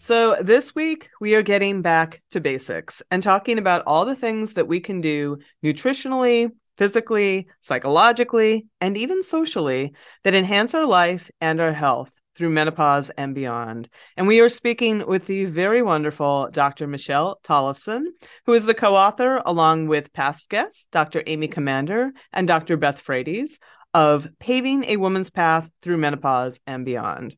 So, this week we are getting back to basics and talking about all the things that we can do nutritionally, physically, psychologically, and even socially that enhance our life and our health through menopause and beyond. And we are speaking with the very wonderful Dr. Michelle Tollefson, who is the co author, along with past guests, Dr. Amy Comander and Dr. Beth Frates, of Paving a Woman's Path Through Menopause and Beyond.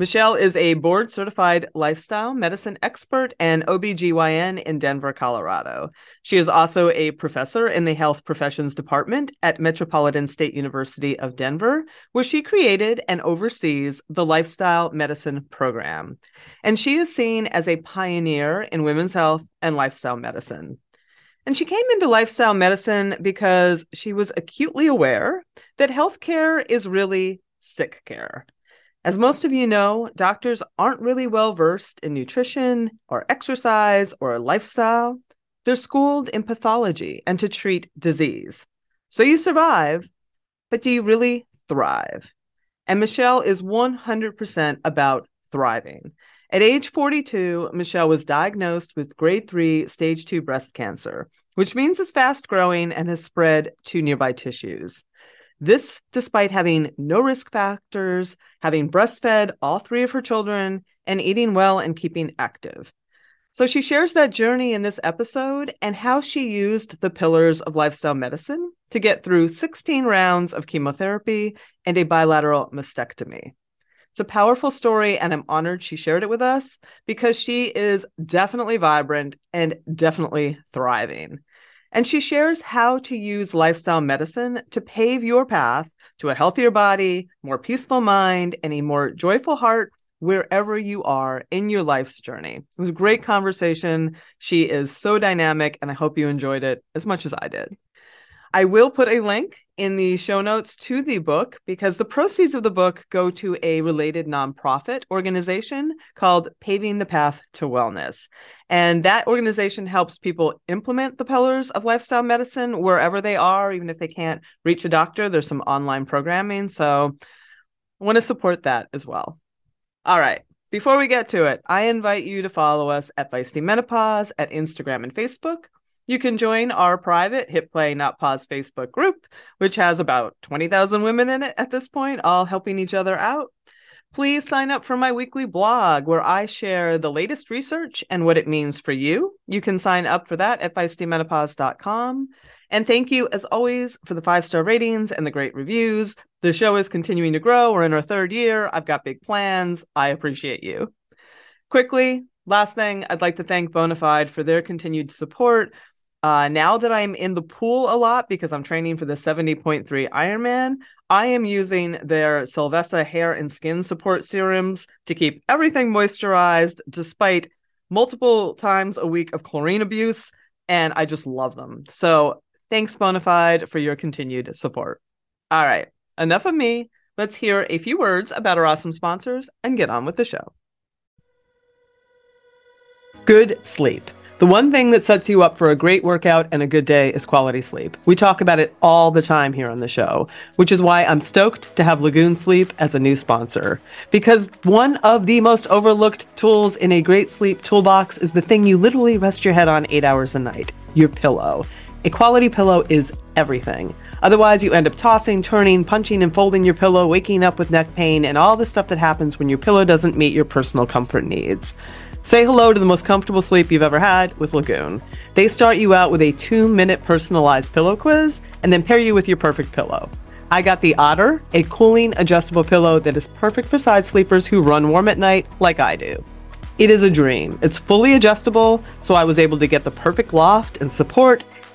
Michelle is a board certified lifestyle medicine expert and OBGYN in Denver, Colorado. She is also a professor in the health professions department at Metropolitan State University of Denver, where she created and oversees the lifestyle medicine program. And she is seen as a pioneer in women's health and lifestyle medicine. And she came into lifestyle medicine because she was acutely aware that healthcare is really sick care. As most of you know, doctors aren't really well versed in nutrition or exercise or lifestyle. They're schooled in pathology and to treat disease. So you survive, but do you really thrive? And Michelle is 100% about thriving. At age 42, Michelle was diagnosed with grade 3 stage 2 breast cancer, which means it's fast growing and has spread to nearby tissues. This despite having no risk factors, having breastfed all three of her children, and eating well and keeping active. So she shares that journey in this episode and how she used the pillars of lifestyle medicine to get through 16 rounds of chemotherapy and a bilateral mastectomy. It's a powerful story, and I'm honored she shared it with us because she is definitely vibrant and definitely thriving and she shares how to use lifestyle medicine to pave your path to a healthier body, more peaceful mind, and a more joyful heart wherever you are in your life's journey. It was a great conversation. She is so dynamic, and I hope you enjoyed it as much as I did. I will put a link in the show notes to the book because the proceeds of the book go to a related nonprofit organization called Paving the Path to Wellness. And that organization helps people implement the pillars of lifestyle medicine wherever they are, even if they can't reach a doctor. There's some online programming. So I want to support that as well. All right. Before we get to it, I invite you to follow us at Feisty Menopause at Instagram and Facebook you can join our private Hit Play Not Pause Facebook group, which has about 20,000 women in it at this point, all helping each other out. Please sign up for my weekly blog where I share the latest research and what it means for you. You can sign up for that at feistymenopause.com. And thank you, as always, for the five star ratings and the great reviews. The show is continuing to grow. We're in our third year. I've got big plans. I appreciate you. Quickly, last thing, I'd like to thank Bonafide for their continued support uh, now that I'm in the pool a lot because I'm training for the 70.3 Ironman, I am using their Sylvessa hair and skin support serums to keep everything moisturized despite multiple times a week of chlorine abuse. And I just love them. So thanks, Bonafide, for your continued support. All right, enough of me. Let's hear a few words about our awesome sponsors and get on with the show. Good sleep. The one thing that sets you up for a great workout and a good day is quality sleep. We talk about it all the time here on the show, which is why I'm stoked to have Lagoon Sleep as a new sponsor. Because one of the most overlooked tools in a great sleep toolbox is the thing you literally rest your head on eight hours a night your pillow. A quality pillow is everything. Otherwise, you end up tossing, turning, punching, and folding your pillow, waking up with neck pain, and all the stuff that happens when your pillow doesn't meet your personal comfort needs. Say hello to the most comfortable sleep you've ever had with Lagoon. They start you out with a two minute personalized pillow quiz and then pair you with your perfect pillow. I got the Otter, a cooling adjustable pillow that is perfect for side sleepers who run warm at night like I do. It is a dream. It's fully adjustable, so I was able to get the perfect loft and support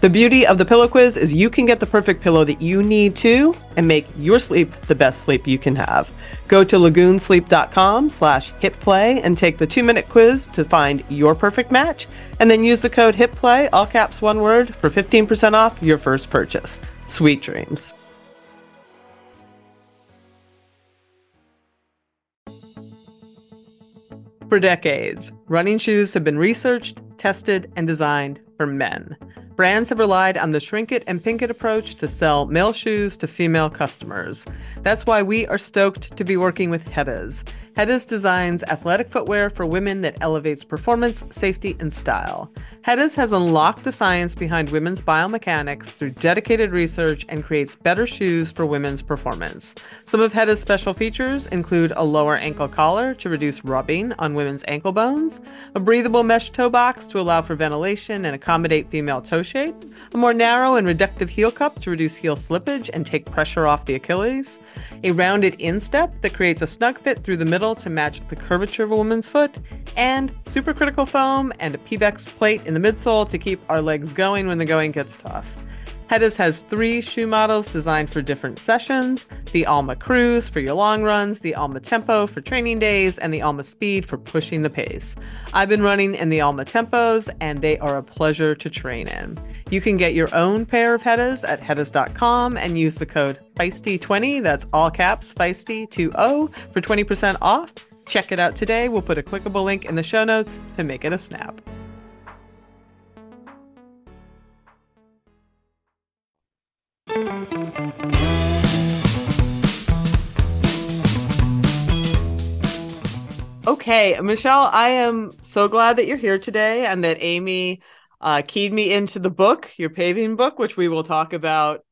The beauty of the pillow quiz is you can get the perfect pillow that you need to and make your sleep the best sleep you can have. Go to lagoonsleep.com slash hitplay and take the two-minute quiz to find your perfect match, and then use the code HITPLAY, all caps one word, for 15% off your first purchase. Sweet dreams. For decades, running shoes have been researched, tested, and designed for men. Brands have relied on the shrink it and pink it approach to sell male shoes to female customers. That's why we are stoked to be working with Hedas. Hedas designs athletic footwear for women that elevates performance, safety, and style. Hedas has unlocked the science behind women's biomechanics through dedicated research and creates better shoes for women's performance. Some of Hedas' special features include a lower ankle collar to reduce rubbing on women's ankle bones, a breathable mesh toe box to allow for ventilation and accommodate female toe shape, a more narrow and reductive heel cup to reduce heel slippage and take pressure off the Achilles, a rounded instep that creates a snug fit through the middle to match the curvature of a woman's foot, and supercritical foam and a Pebax plate in the midsole to keep our legs going when the going gets tough. Hedas has three shoe models designed for different sessions the Alma Cruise for your long runs, the Alma Tempo for training days, and the Alma Speed for pushing the pace. I've been running in the Alma Tempos, and they are a pleasure to train in. You can get your own pair of Hedas at Hedas.com and use the code Feisty20, that's all caps, Feisty20, for 20% off. Check it out today. We'll put a clickable link in the show notes to make it a snap. Okay, Michelle, I am so glad that you're here today and that Amy uh, keyed me into the book, your paving book, which we will talk about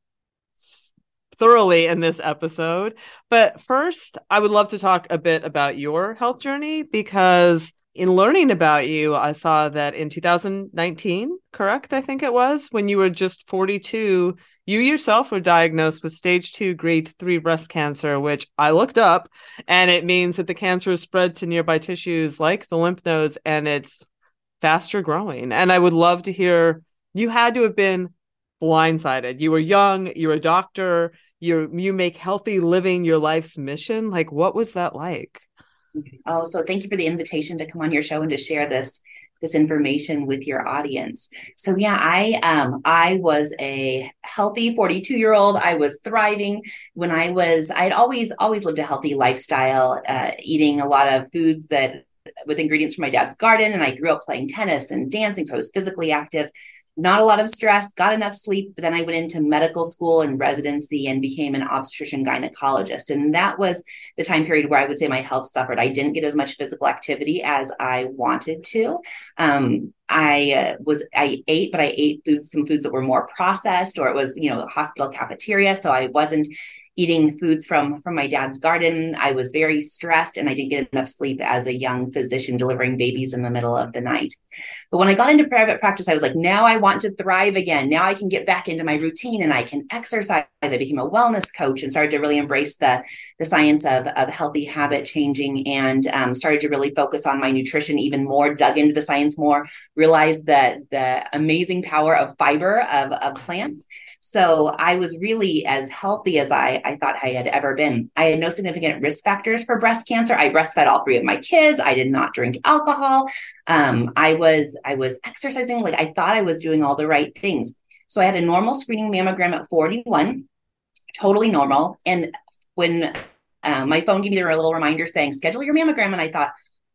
thoroughly in this episode. But first, I would love to talk a bit about your health journey because in learning about you, I saw that in 2019, correct? I think it was when you were just 42, you yourself were diagnosed with stage two, grade three breast cancer, which I looked up, and it means that the cancer is spread to nearby tissues like the lymph nodes and it's faster growing. And I would love to hear you had to have been blindsided. You were young, you're a doctor, you you make healthy living your life's mission. Like what was that like? Oh, so thank you for the invitation to come on your show and to share this this information with your audience. So yeah, I um I was a healthy 42 year old. I was thriving when I was I'd always always lived a healthy lifestyle, uh, eating a lot of foods that with ingredients from my dad's garden and I grew up playing tennis and dancing so I was physically active not a lot of stress, got enough sleep. But then I went into medical school and residency and became an obstetrician gynecologist. And that was the time period where I would say my health suffered. I didn't get as much physical activity as I wanted to. Um, I uh, was I ate, but I ate foods, some foods that were more processed, or it was you know hospital cafeteria. So I wasn't eating foods from from my dad's garden. I was very stressed and I didn't get enough sleep as a young physician delivering babies in the middle of the night. But when I got into private practice, I was like, now I want to thrive again. Now I can get back into my routine and I can exercise. I became a wellness coach and started to really embrace the the science of, of healthy habit changing and um, started to really focus on my nutrition even more, dug into the science more, realized that the amazing power of fiber of, of plants so I was really as healthy as I, I thought I had ever been. I had no significant risk factors for breast cancer. I breastfed all three of my kids. I did not drink alcohol. Um, I was I was exercising like I thought I was doing all the right things. So I had a normal screening mammogram at 41, totally normal. And when uh, my phone gave me a little reminder saying schedule your mammogram, and I thought,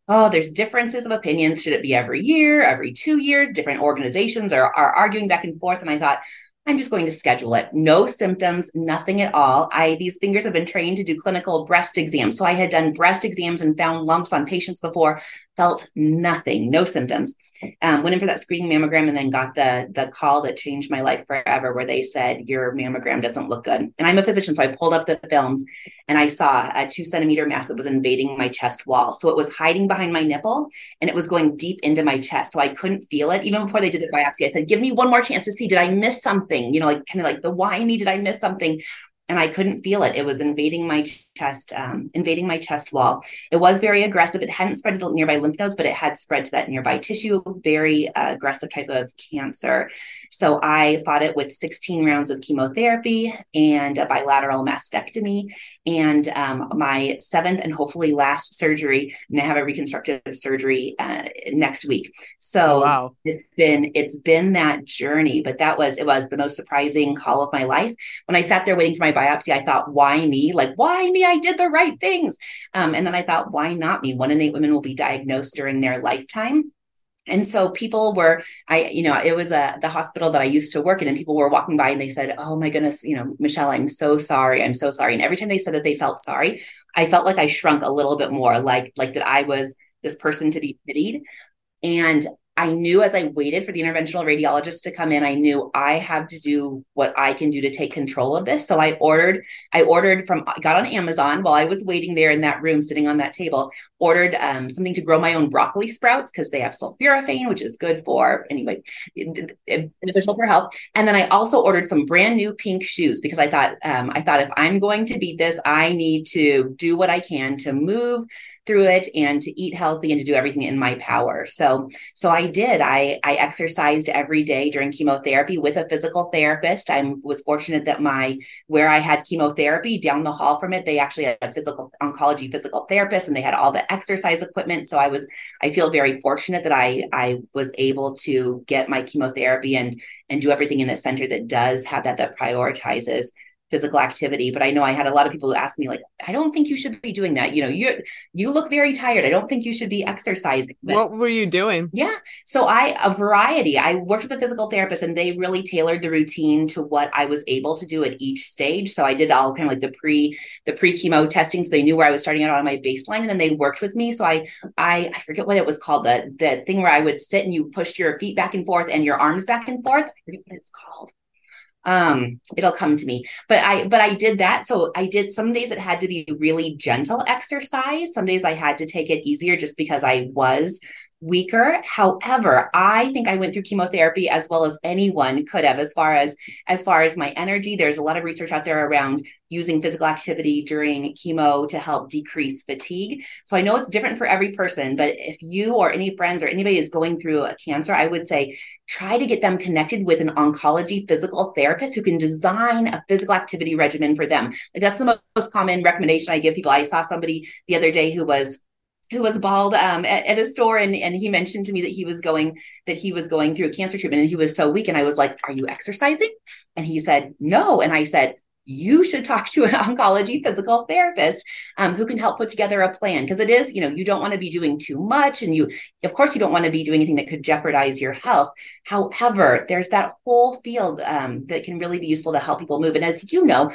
oh, there's differences of opinions. Should it be every year, every two years? Different organizations are, are arguing back and forth. And I thought, I'm just going to schedule it. No symptoms, nothing at all. I these fingers have been trained to do clinical breast exams. So I had done breast exams and found lumps on patients before, felt nothing, no symptoms. Um, went in for that screening mammogram and then got the the call that changed my life forever, where they said your mammogram doesn't look good. And I'm a physician, so I pulled up the films and I saw a two centimeter mass that was invading my chest wall. So it was hiding behind my nipple and it was going deep into my chest. So I couldn't feel it even before they did the biopsy. I said, "Give me one more chance to see. Did I miss something?" you know, like kind of like the why me? Did I miss something? And I couldn't feel it. It was invading my chest, um, invading my chest wall. It was very aggressive. It hadn't spread to the nearby lymph nodes, but it had spread to that nearby tissue. Very uh, aggressive type of cancer. So I fought it with 16 rounds of chemotherapy and a bilateral mastectomy, and um, my seventh and hopefully last surgery. And I have a reconstructive surgery uh, next week. So oh, wow. it's been it's been that journey. But that was it was the most surprising call of my life when I sat there waiting for my biopsy, I thought, why me? Like, why me? I did the right things. Um, and then I thought, why not me? One in eight women will be diagnosed during their lifetime. And so people were, I, you know, it was a the hospital that I used to work in, and people were walking by and they said, "Oh my goodness, you know, Michelle, I'm so sorry, I'm so sorry." And every time they said that they felt sorry, I felt like I shrunk a little bit more, like like that I was this person to be pitied. And I knew as I waited for the interventional radiologist to come in, I knew I have to do what I can do to take control of this. So I ordered, I ordered from, got on Amazon while I was waiting there in that room, sitting on that table, ordered um, something to grow my own broccoli sprouts because they have sulforaphane, which is good for, anyway, beneficial for health. And then I also ordered some brand new pink shoes because I thought, um, I thought if I'm going to beat this, I need to do what I can to move through it and to eat healthy and to do everything in my power. So, so I did. I I exercised every day during chemotherapy with a physical therapist. I was fortunate that my where I had chemotherapy down the hall from it, they actually had a physical oncology physical therapist and they had all the exercise equipment. So I was I feel very fortunate that I I was able to get my chemotherapy and and do everything in a center that does have that that prioritizes physical activity but i know i had a lot of people who asked me like i don't think you should be doing that. You know you you look very tired. I don't think you should be exercising. But, what were you doing? Yeah. So i a variety. I worked with a physical therapist and they really tailored the routine to what i was able to do at each stage. So i did all kind of like the pre the pre chemo testing so they knew where i was starting out on my baseline and then they worked with me. So i i i forget what it was called the the thing where i would sit and you pushed your feet back and forth and your arms back and forth. I forget what it's called um it'll come to me. But i but i did that. So i did some days it had to be really gentle exercise. Some days i had to take it easier just because i was weaker. However i think i went through chemotherapy as well as anyone could have as far as as far as my energy. There's a lot of research out there around using physical activity during chemo to help decrease fatigue. So i know it's different for every person but if you or any friends or anybody is going through a cancer i would say try to get them connected with an oncology physical therapist who can design a physical activity regimen for them. Like that's the most common recommendation i give people. I saw somebody the other day who was who was bald um, at, at, a store and, and he mentioned to me that he was going that he was going through a cancer treatment and he was so weak and i was like are you exercising? And he said no. And i said you should talk to an oncology physical therapist um, who can help put together a plan. Because it is you know you don't want to be doing too much and you of course you don't want to be doing anything that could jeopardize your health. However there's that whole field um, that can really be useful to help people move. And as you know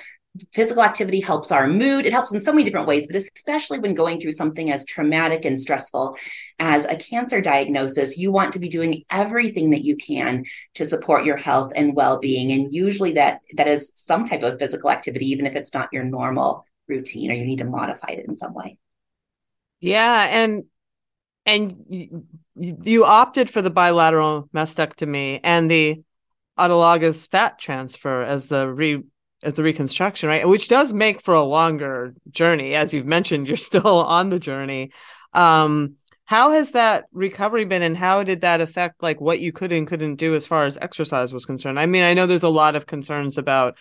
physical activity helps our mood. It helps in so many different ways, but especially when going through something as traumatic and stressful as a cancer diagnosis, you want to be doing everything that you can to support your health and well-being. And usually that that is some type of physical activity, even if it's not your normal routine or you need to modify it in some way. Yeah. And and you, opted for the bilateral mastectomy and the autologous fat transfer as the re as the reconstruction, right? Which does make for a longer journey. As you've mentioned, you're still on the journey. Um, how has that recovery been and how did that affect like what you could and couldn't do as far as exercise was concerned? I mean, I know there's a lot of concerns about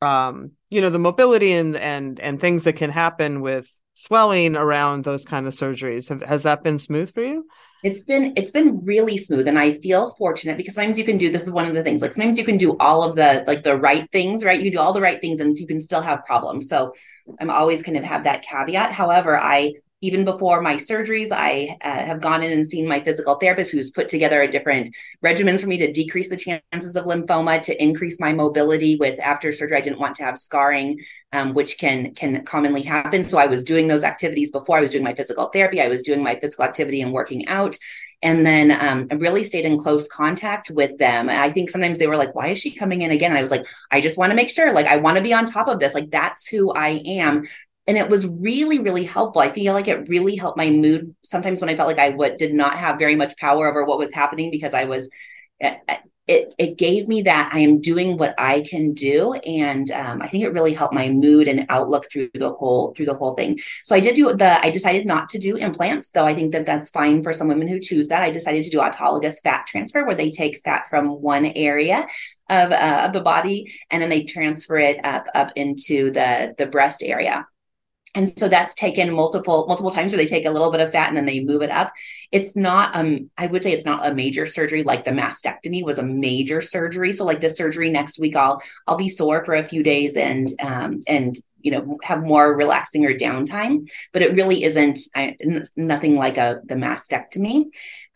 um, you know, the mobility and and and things that can happen with swelling around those kind of surgeries. Have, has that been smooth for you? It's been it's been really smooth and I feel fortunate because sometimes you can do this is one of the things like sometimes you can do all of the like the right things, right? You do all the right things and you can still have problems. So I'm always kind of have that caveat. However, I even before my surgeries, I uh, have gone in and seen my physical therapist who's put together a different regimens for me to decrease the chances of lymphedema, to increase my mobility. With after surgery, I didn't want to have scarring, um, which can can commonly happen. So I was doing those activities before I was doing my physical therapy. I was doing my physical activity and working out. And then um, I really stayed in close contact with them. I think sometimes they were like, why is she coming in again? And I was like, I just want to make sure, like, I want to be on top of this. Like, that's who I am and it was really really helpful i feel like it really helped my mood sometimes when i felt like i would, did not have very much power over what was happening because i was eh, eh, it it gave me that I am doing what I can do, and um, I think it really helped my mood and outlook through the whole through the whole thing. So I did do the I decided not to do implants, though I think that that's fine for some women who choose that. I decided to do autologous fat transfer, where they take fat from one area of uh, of the body and then they transfer it up up into the the breast area and so that's taken multiple multiple times where they take a little bit of fat and then they move it up. It's not um i would say it's not a major surgery like the mastectomy was a major surgery. So like this surgery next week i'll i'll be sore for a few days and um and you know have more relaxing or downtime. But it really isn't nothing like a the mastectomy.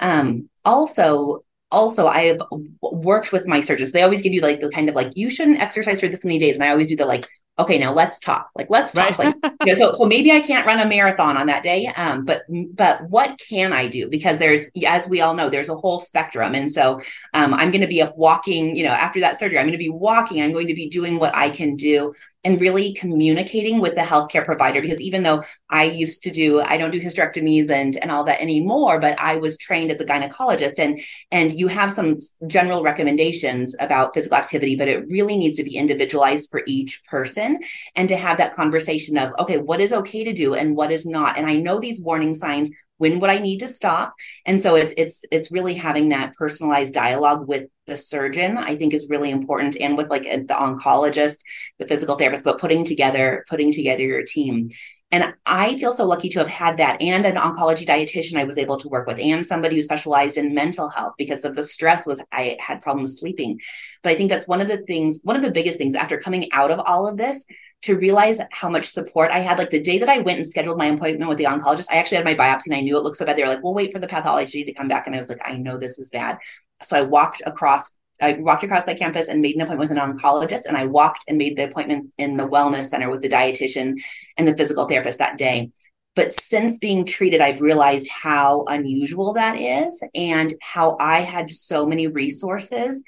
Um also also I have worked with my surgeons. They always give you like the kind of like you shouldn't exercise for this many days, and I always do the like okay, now let's talk. Like, let's talk. Right. Like, you know, so, so maybe I can't run a marathon on that day. Um, but, but what can I do? Because there's, as we all know, there's a whole spectrum. And so, um, I'm going to be up walking, you know, after that surgery, I'm going to be walking, I'm going to be doing what I can do and really communicating with the healthcare provider because even though I used to do I don't do hysterectomies and and all that anymore but I was trained as a gynecologist and and you have some general recommendations about physical activity but it really needs to be individualized for each person and to have that conversation of okay what is okay to do and what is not. And I know these warning signs when would I need to stop? And so it's it's it's really having that personalized dialogue with the surgeon, I think is really important, and with like the oncologist, the physical therapist, but putting together putting together your team. And I feel so lucky to have had that and an oncology dietitian I was able to work with and somebody who specialized in mental health because of the stress was I had problems sleeping. But I think that's one of the things, one of the biggest things after coming out of all of this to realize how much support I had. Like the day that I went and scheduled my appointment with the oncologist, I actually had my biopsy and I knew it looked so bad. They were like, "We'll wait for the pathology to come back." And I was like, "I know this is bad." So I walked across I walked across that campus and made an appointment with an oncologist. And I walked and made the appointment in the wellness center with the dietitian and the physical therapist that day. But since being treated, I've realized how unusual that is and how I had so many resources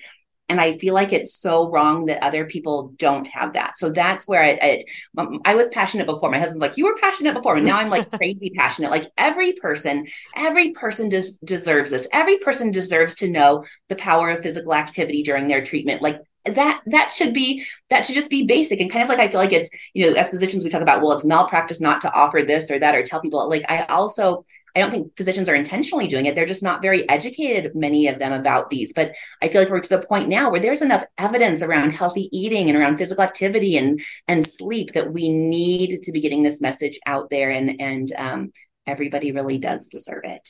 and i feel like it's so wrong that other people don't have that. So that's where it, it um, i was passionate before. My husband's like you were passionate before. And now i'm like crazy passionate. Like every person every person des- deserves this. Every person deserves to know the power of physical activity during their treatment. Like that that should be that should just be basic. And kind of like i feel like it's you know as physicians we talk about well it's malpractice not to offer this or that or tell people. Like i also I don't think physicians are intentionally doing it. They're just not very educated, many of them, about these. But I feel like we're to the point now where there's enough evidence around healthy eating and around physical activity and and sleep that we need to be getting this message out there, and and um, everybody really does deserve it.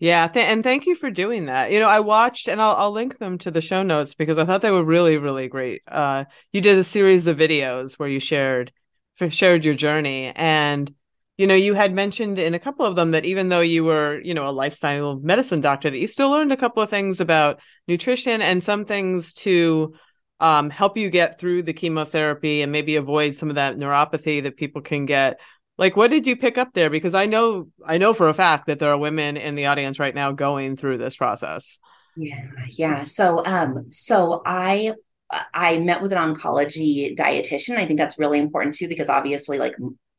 Yeah, th- and thank you for doing that. You know, I watched, and I'll I'll link them to the show notes because I thought they were really really great. Uh, you did a series of videos where you shared shared your journey and you know, you had mentioned in a couple of them that even though you were, you know, a lifestyle medicine doctor, that you still learned a couple of things about nutrition and some things to um, help you get through the chemotherapy and maybe avoid some of that neuropathy that people can get. Like, what did you pick up there? Because I know, I know for a fact that there are women in the audience right now going through this process. Yeah, yeah. So, um, so I I met with an oncology dietitian. I think that's really important too, because obviously, like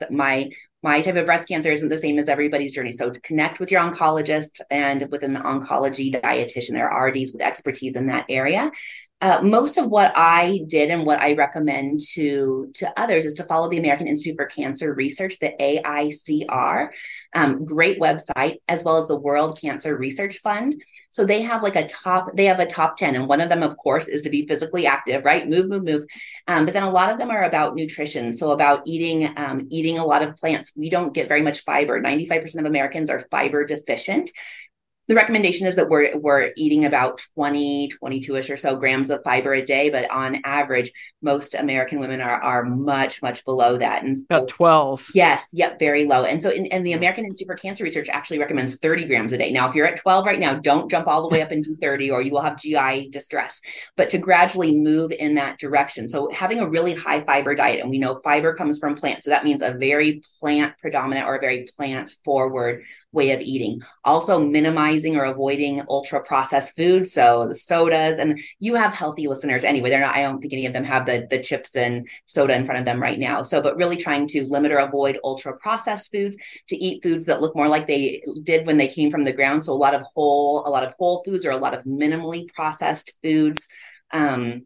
my my type of breast cancer isn't the same as everybody's journey. So connect with your oncologist and with an oncology dietitian. There are RDs with expertise in that area. Uh, most of what I did and what I recommend to to others is to follow the American Institute for Cancer Research, the AICR, um, great website, as well as the World Cancer Research Fund. So they have like a top, they have a top 10. And one of them, of course, is to be physically active, right? Move, move, move. Um, but then a lot of them are about nutrition. So about eating, um, eating a lot of plants. We don't get very much fiber. 95% of Americans are fiber deficient the recommendation is that we're we're eating about 20 22ish or so grams of fiber a day but on average most american women are are much much below that. And so, about 12 yes yep very low. And so in, and the american institute for cancer research actually recommends 30 grams a day. Now if you're at 12 right now don't jump all the way up into 30 or you will have gi distress. But to gradually move in that direction. So having a really high fiber diet and we know fiber comes from plants so that means a very plant predominant or a very plant forward way of eating. Also minimize minimizing or avoiding ultra processed foods. So the sodas, and you have healthy listeners anyway. They're not, I don't think any of them have the, the chips and soda in front of them right now. So, but really trying to limit or avoid ultra processed foods to eat foods that look more like they did when they came from the ground. So a lot of whole, a lot of whole foods or a lot of minimally processed foods. Um,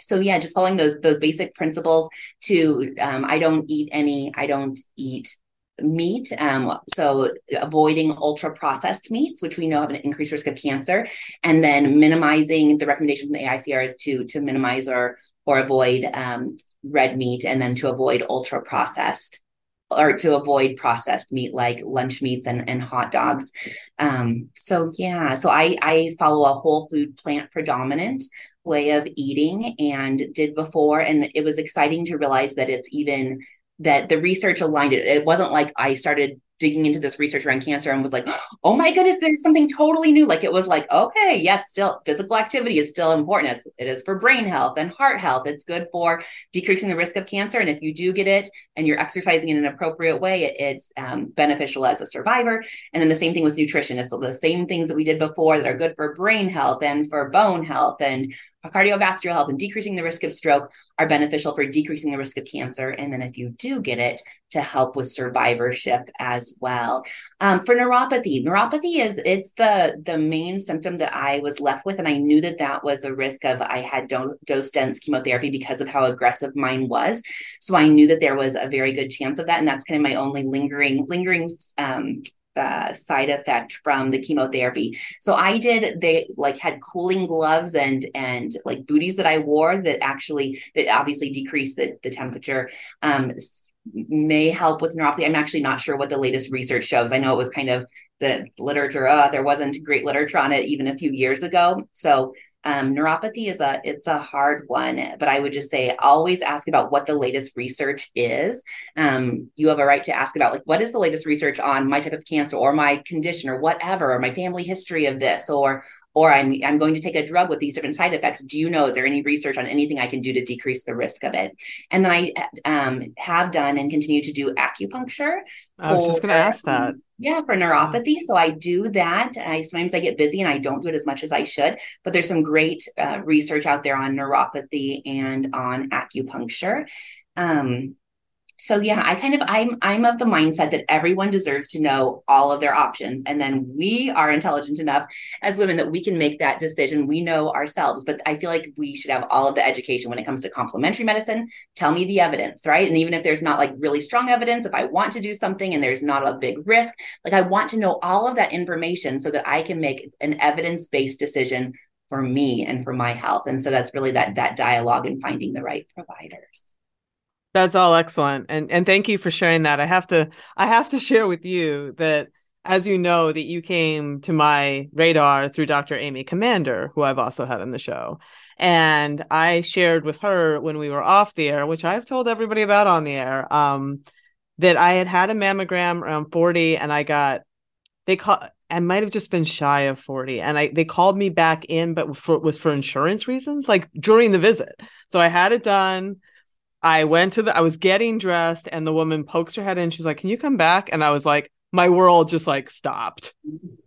so yeah just following those those basic principles to um, i don't eat any i don't eat meat um, so avoiding ultra processed meats which we know have an increased risk of cancer and then minimizing the recommendation from the aicr is to to minimize or or avoid um, red meat and then to avoid ultra processed or to avoid processed meat like lunch meats and, and hot dogs. Um, so yeah, so I I follow a whole food plant predominant way of eating and did before. And it was exciting to realize that it's even that the research aligned it. It wasn't like I started digging into this research around cancer and was like, oh my goodness, there's something totally new. Like it was like, okay, yes, still physical activity is still important. As It is for brain health and heart health. It's good for decreasing the risk of cancer. And if you do get it and you're exercising in an appropriate way, it, it's um, beneficial as a survivor. And then the same thing with nutrition. It's the same things that we did before that are good for brain health and for bone health and cardiovascular health and decreasing the risk of stroke are beneficial for decreasing the risk of cancer. And then if you do get it, to help with survivorship as well. Um, for neuropathy, neuropathy is it's the the main symptom that I was left with, and I knew that that was a risk of I had do- dose dense chemotherapy because of how aggressive mine was. So I knew that there was a very good chance of that, and that's kind of my only lingering lingering um, uh, side effect from the chemotherapy. So I did they like had cooling gloves and and like booties that I wore that actually that obviously decreased the, the temperature. Um, may help with neuropathy. I'm actually not sure what the latest research shows. I know it was kind of the literature. Uh, there wasn't great literature on it even a few years ago. So um, neuropathy is a it's a hard one but i would just say always ask about what the latest research is um, you have a right to ask about like what is the latest research on my type of cancer or my condition or whatever or my family history of this or or I'm I'm going to take a drug with these different side effects. Do you know? Is there any research on anything I can do to decrease the risk of it? And then I um, have done and continue to do acupuncture. I was just going to ask that. Yeah, for neuropathy. So I do that. I sometimes I get busy and I don't do it as much as I should. But there's some great uh, research out there on neuropathy and on acupuncture. Um, so yeah i kind of i'm i'm of the mindset that everyone deserves to know all of their options and then we are intelligent enough as women that we can make that decision. We know ourselves but i feel like we should have all of the education when it comes to complementary medicine. Tell me the evidence right? And even if there's not like really strong evidence if i want to do something and there's not a big risk like i want to know all of that information so that i can make an evidence-based decision for me and for my health. And so that's really that that dialogue and finding the right providers that's all excellent. And and thank you for sharing that. I have to I have to share with you that as you know that you came to my radar through Dr. Amy Comander, who I've also had on the show. And I shared with her when we were off the air, which I've told everybody about on the air, um, that I had had a mammogram around 40 and I got they call I might have just been shy of 40 and I they called me back in but for, was for insurance reasons like during the visit. So I had it done I went to the, I was getting dressed and the woman pokes her head in. She's like, Can you come back? And I was like, my world just like stopped.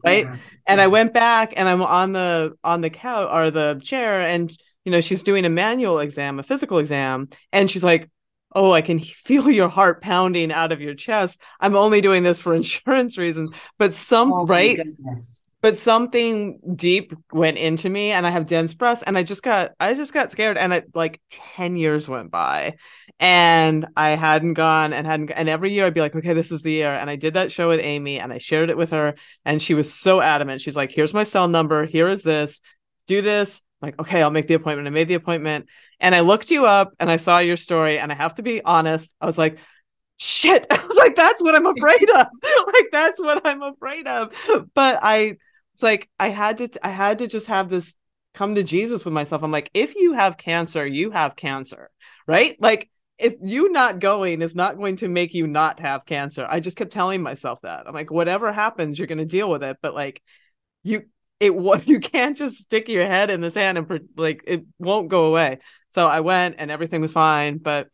Right. Yeah. And I went back and I'm on the, on the couch or the chair and, you know, she's doing a manual exam, a physical exam. And she's like, Oh, I can feel your heart pounding out of your chest. I'm only doing this for insurance reasons. But some, oh, right? Goodness but something deep went into me and i have dense breasts and i just got i just got scared and it like 10 years went by. And i hadn't gone and hadn't and every year i'd be like okay this is the year. And i did that show with amy and i shared it with her and she was so adamant. She's like here's my cell number. Here is this. Do this. Like okay i'll make the appointment. I made the appointment and i looked you up and i saw your story and i have to be honest. I was like shit. I was like that's what i'm afraid of. Like that's what i'm afraid of. But i like I had to I had to just have this come to Jesus with myself. I'm like, if you have cancer, you have cancer, right? Like if you not going is not going to make you not have cancer. I just kept telling myself that. I'm like, whatever happens, you're going to deal with it. But like, you, it what you can't just stick your head in the sand and like it won't go away. So I went and everything was fine. But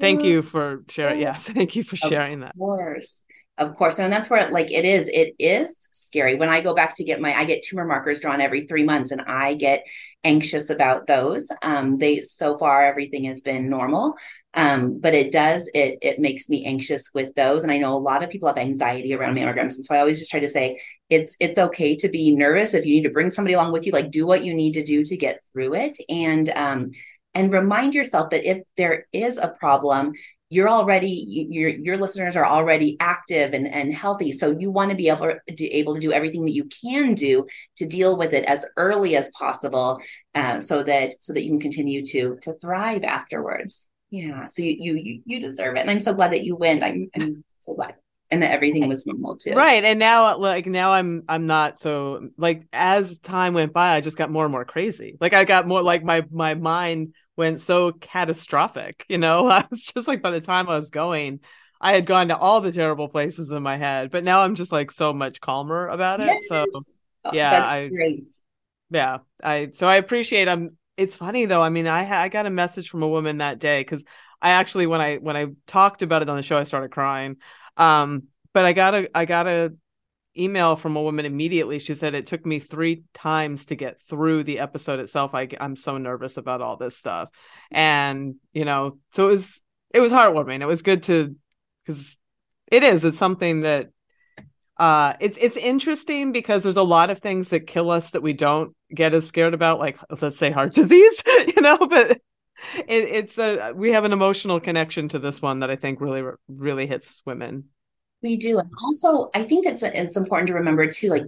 thank you for sharing. Yes, thank you for sharing that. Of course. Of course and that's where like it is it is scary. When i go back to get my i get tumor markers drawn every three months and i get anxious about those. Um, they so far everything has been normal. Um, but it does it it makes me anxious with those and i know a lot of people have anxiety around mammograms and so i always just try to say it's it's okay to be nervous if you need to bring somebody along with you like do what you need to do to get through it. And um, and remind yourself that if there is a problem you're already your your listeners are already active and, and healthy. So you want to be able to able to do everything that you can do to deal with it as early as possible uh, so that so that you can continue to to thrive afterwards. Yeah so you you you deserve it. And i'm so glad that you win i'm, I'm so glad. And that everything was normal too. Right and now like now i'm i'm not so like as time went by i just got more and more crazy. Like i got more like my my mind went so catastrophic. You know, I was just like by the time I was going, I had gone to all the terrible places in my head, but now I'm just like so much calmer about it. Yes. So oh, yeah, I, great. Yeah, I so I appreciate. I'm. Um, it's funny though. I mean, I I got a message from a woman that day because I actually when I when I talked about it on the show, I started crying. Um, but I got a I got a email from a woman immediately. She said it took me three times to get through the episode itself. I, I'm so nervous about all this stuff, and you know, so it was it was heartwarming. It was good to because it is. It's something that uh it's it's interesting because there's a lot of things that kill us that we don't get as scared about like let's say heart disease you know but it, it's a we have an emotional connection to this one that i think really really hits women we do. And also, I think it's, it's important to remember too, like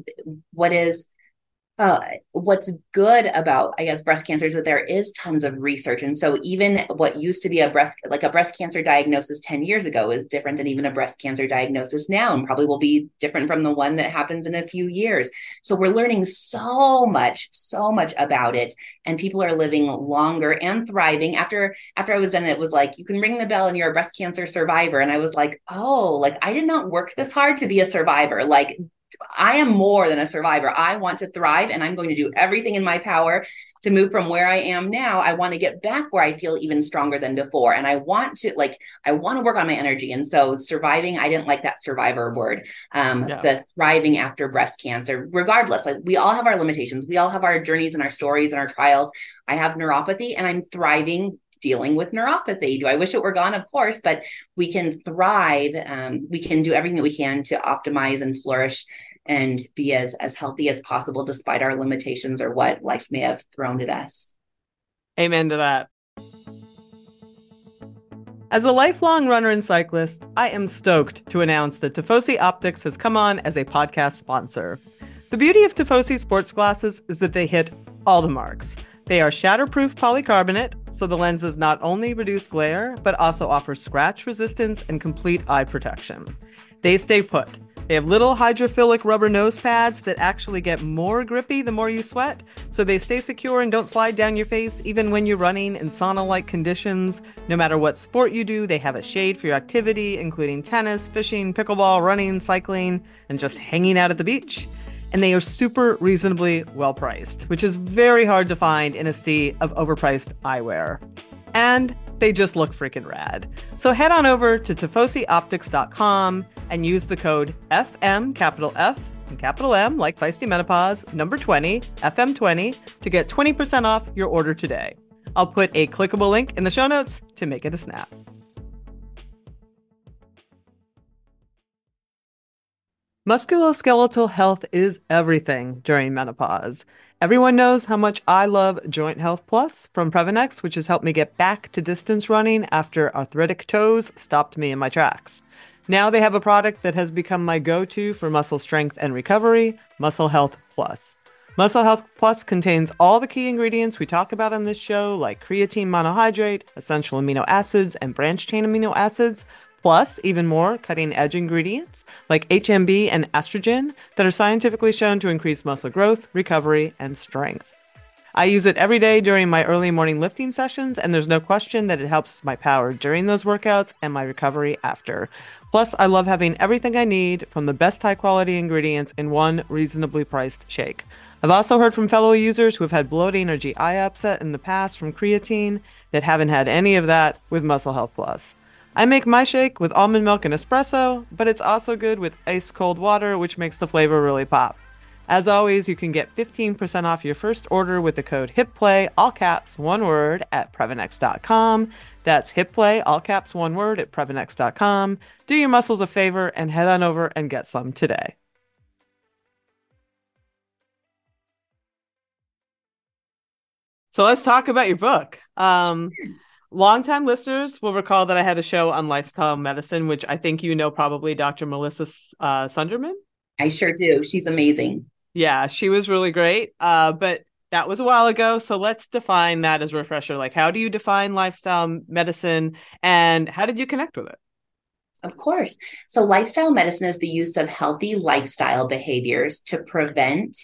what is uh, what's good about i guess breast cancer is that there is tons of research. And so even what used to be a breast like a breast cancer diagnosis 10 years ago is different than even a breast cancer diagnosis now and probably will be different from the one that happens in a few years. So we're learning so much so much about it. And people are living longer and thriving. After after i was done it was like you can ring the bell and you're a breast cancer survivor. And i was like oh like i did not work this hard to be a survivor. Like I am more than a survivor. I want to thrive and I'm going to do everything in my power to move from where I am now. I want to get back where I feel even stronger than before. And I want to like, I want to work on my energy. And so surviving, I didn't like that survivor word. Um, yeah. the thriving after breast cancer, regardless, like we all have our limitations. We all have our journeys and our stories and our trials. I have neuropathy and I'm thriving dealing with neuropathy. Do I wish it were gone? Of course, but we can thrive. Um, we can do everything that we can to optimize and flourish and be as as healthy as possible despite our limitations or what life may have thrown at us. Amen to that. As a lifelong runner and cyclist, I am stoked to announce that Tifosi Optics has come on as a podcast sponsor. The beauty of Tifosi sports glasses is that they hit all the marks. They are shatterproof polycarbonate, so the lenses not only reduce glare, but also offer scratch resistance and complete eye protection. They stay put they have little hydrophilic rubber nose pads that actually get more grippy the more you sweat, so they stay secure and don't slide down your face even when you're running in sauna like conditions. No matter what sport you do, they have a shade for your activity, including tennis, fishing, pickleball, running, cycling, and just hanging out at the beach. And they are super reasonably well priced, which is very hard to find in a sea of overpriced eyewear. And they just look freaking rad. So head on over to tifosioptics.com and use the code FM, capital F, and capital M, like Feisty Menopause, number 20, FM20, to get 20% off your order today. I'll put a clickable link in the show notes to make it a snap. Musculoskeletal health is everything during menopause. Everyone knows how much I love Joint Health Plus from Previnex, which has helped me get back to distance running after arthritic toes stopped me in my tracks. Now they have a product that has become my go to for muscle strength and recovery Muscle Health Plus. Muscle Health Plus contains all the key ingredients we talk about on this show, like creatine monohydrate, essential amino acids, and branched chain amino acids, plus even more cutting edge ingredients like HMB and estrogen that are scientifically shown to increase muscle growth, recovery, and strength. I use it every day during my early morning lifting sessions, and there's no question that it helps my power during those workouts and my recovery after. Plus, I love having everything I need from the best high quality ingredients in one reasonably priced shake. I've also heard from fellow users who have had bloating or GI upset in the past from creatine that haven't had any of that with Muscle Health Plus. I make my shake with almond milk and espresso, but it's also good with ice cold water, which makes the flavor really pop. As always, you can get 15% off your first order with the code HITPLAY, all caps, one word, at Previnex.com. That's HITPLAY, all caps, one word, at Previnex.com. Do your muscles a favor and head on over and get some today. So let's talk about your book. Um, Longtime listeners will recall that I had a show on lifestyle medicine, which I think you know probably Dr. Melissa uh, Sunderman. I sure do. She's amazing. Yeah, she was really great. Uh, but that was a while ago. So let's define that as a refresher. Like, how do you define lifestyle medicine and how did you connect with it? Of course. So, lifestyle medicine is the use of healthy lifestyle behaviors to prevent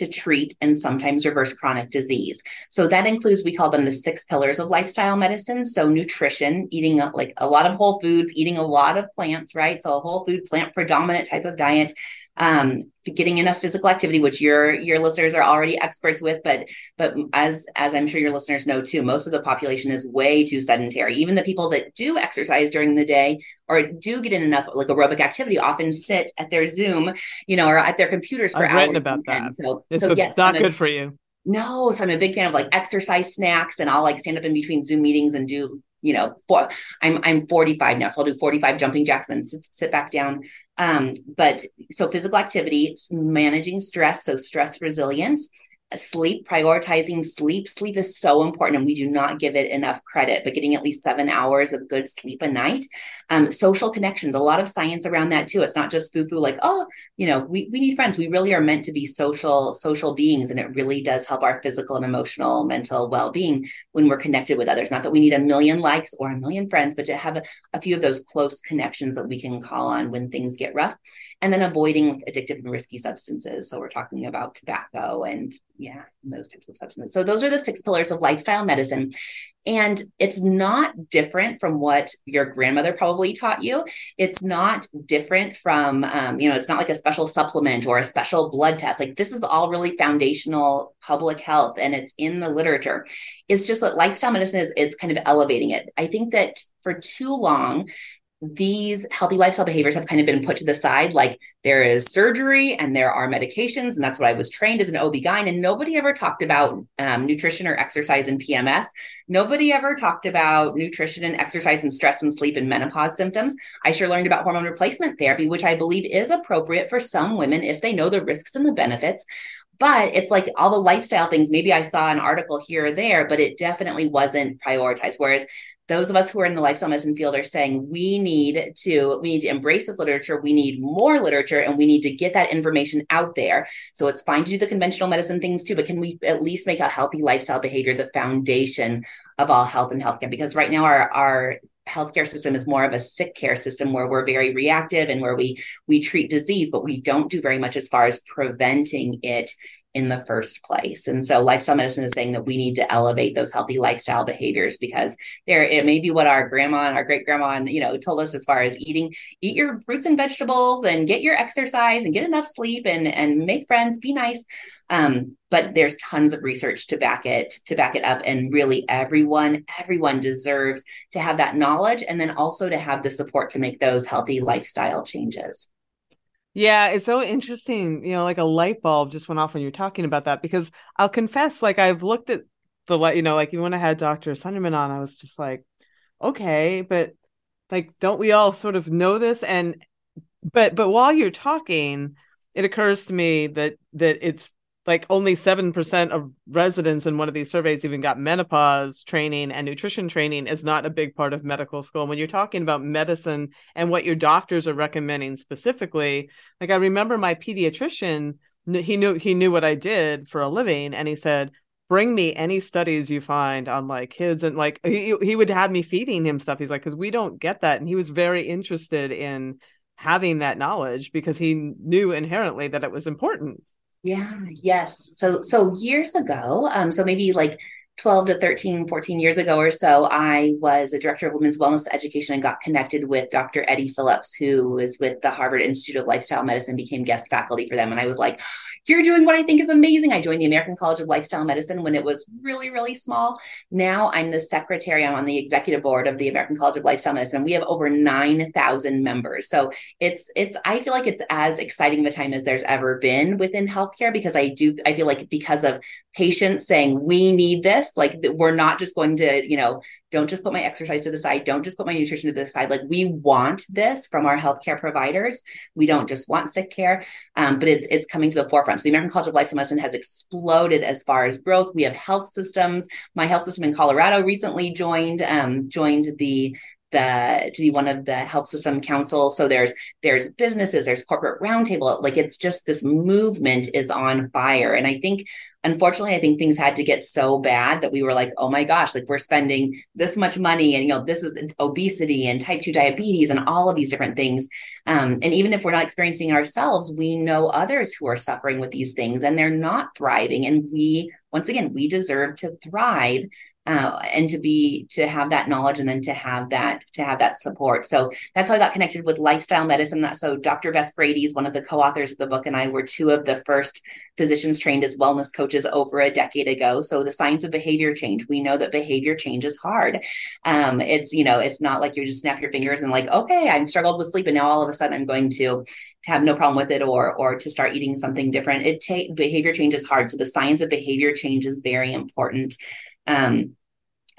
to treat and sometimes reverse chronic disease. So that includes, we call them the six pillars of lifestyle medicine. So nutrition, eating like a lot of whole foods, eating a lot of plants, right? So a whole food plant predominant type of diet, um, getting enough physical activity, which your your listeners are already experts with, but but as as I'm sure your listeners know too, most of the population is way too sedentary. Even the people that do exercise during the day or do get in enough like aerobic activity often sit at their Zoom, you know, or at their computers for I've hours. Written about that. So, it's so yes, not good for you. No, so I'm a big fan of like exercise snacks, and I'll like stand up in between Zoom meetings and do you know, for I'm I'm 45 now, so I'll do 45 jumping jacks, then sit, sit back down. Um, but so physical activity, managing stress, so stress resilience, sleep, prioritizing sleep. Sleep is so important and we do not give it enough credit, but getting at least seven hours of good sleep a night. Um, social connections, a lot of science around that too. It's not just foo-foo like, oh, you know, we, we need friends. We really are meant to be social, social beings. And it really does help our physical and emotional, mental well-being when we're connected with others. Not that we need a million likes or a million friends, but to have a, a few of those close connections that we can call on when things get rough and then avoiding addictive and risky substances. So we're talking about tobacco and yeah, and those types of substances. So those are the six pillars of lifestyle medicine. And it's not different from what your grandmother probably taught you. It's not different from, um, you know, it's not like a special supplement or a special blood test. Like this is all really foundational public health and it's in the literature. It's just that lifestyle medicine is, is kind of elevating it. I think that for too long, these healthy lifestyle behaviors have kind of been put to the side. Like there is surgery and there are medications. And that's what I was trained as an OB-GYN. And nobody ever talked about um, nutrition or exercise in PMS. Nobody ever talked about nutrition and exercise and stress and sleep and menopause symptoms. I sure learned about hormone replacement therapy, which I believe is appropriate for some women if they know the risks and the benefits but it's like all the lifestyle things maybe i saw an article here or there but it definitely wasn't prioritized whereas those of us who are in the lifestyle medicine field are saying we need to we need to embrace this literature. We need more literature and we need to get that information out there. So it's fine to do the conventional medicine things too but can we at least make a healthy lifestyle behavior the foundation of all health and healthcare? Because right now our our healthcare system is more of a sick care system where we're very reactive and where we we treat disease but we don't do very much as far as preventing it in the first place. And so lifestyle medicine is saying that we need to elevate those healthy lifestyle behaviors because there it may be what our grandma and our great grandma you know told us as far as eating eat your fruits and vegetables and get your exercise and get enough sleep and and make friends be nice. Um, but there's tons of research to back it to back it up. And really everyone everyone deserves to have that knowledge and then also to have the support to make those healthy lifestyle changes yeah, it's so interesting. You know, like a light bulb just went off when you're talking about that because I'll confess, like I've looked at the light, you know, like even when I had Dr. Sunderman on, I was just like, okay, but like, don't we all sort of know this? And but but while you're talking, it occurs to me that that it's like only 7% of residents in one of these surveys even got menopause training and nutrition training is not a big part of medical school. when you're talking about medicine and what your doctors are recommending specifically, like I remember my pediatrician, he knew he knew what I did for a living and he said, bring me any studies you find on like kids and like he, he would have me feeding him stuff. He's like, because we don't get that. And he was very interested in having that knowledge because he knew inherently that it was important yeah, yes. So so years ago, um, so maybe like 12 to 13, 14 years ago or so, I was a director of women's wellness education and got connected with Dr. Eddie Phillips, who was with the Harvard Institute of Lifestyle Medicine, became guest faculty for them. And I was like, you're doing what I think is amazing. I joined the American College of Lifestyle Medicine when it was really, really small. Now I'm the secretary, I'm on the executive board of the American College of Lifestyle Medicine. We have over 9,000 members. So it's, it's, I feel like it's as exciting of a time as there's ever been within healthcare because I do, I feel like because of patients saying, we need this, like we're not just going to, you know, don't just put my exercise to the side. Don't just put my nutrition to the side. Like we want this from our healthcare providers. We don't just want sick care, um, but it's it's coming to the forefront. So the American College of Lifestyle Medicine has exploded as far as growth. We have health systems. My health system in Colorado recently joined um, joined the the to be one of the health system council so there's there's businesses there's corporate roundtable like it's just this movement is on fire and i think unfortunately, I think things had to get so bad that we were like, oh my gosh, like we're spending this much money and, you know, this is obesity and type 2 diabetes and all of these different things. Um, and even if we're not experiencing ourselves, we know others who are suffering with these things and they're not thriving. And we, once again, we deserve to thrive uh, and to be to have that knowledge and then to have that to have that support. So that's how i got connected with lifestyle medicine. So dr beth Frates is one of the co-authors of the book and i were two of the first physicians trained as wellness coaches over a decade ago. So the science of behavior change we know that behavior change is hard. Um, it's you know it's not like you just snap your fingers and like okay i'm struggled with sleep and now all of a sudden i'm going to have no problem with it or or to start eating something different. It take behavior change is hard. So the science of behavior change is very important um,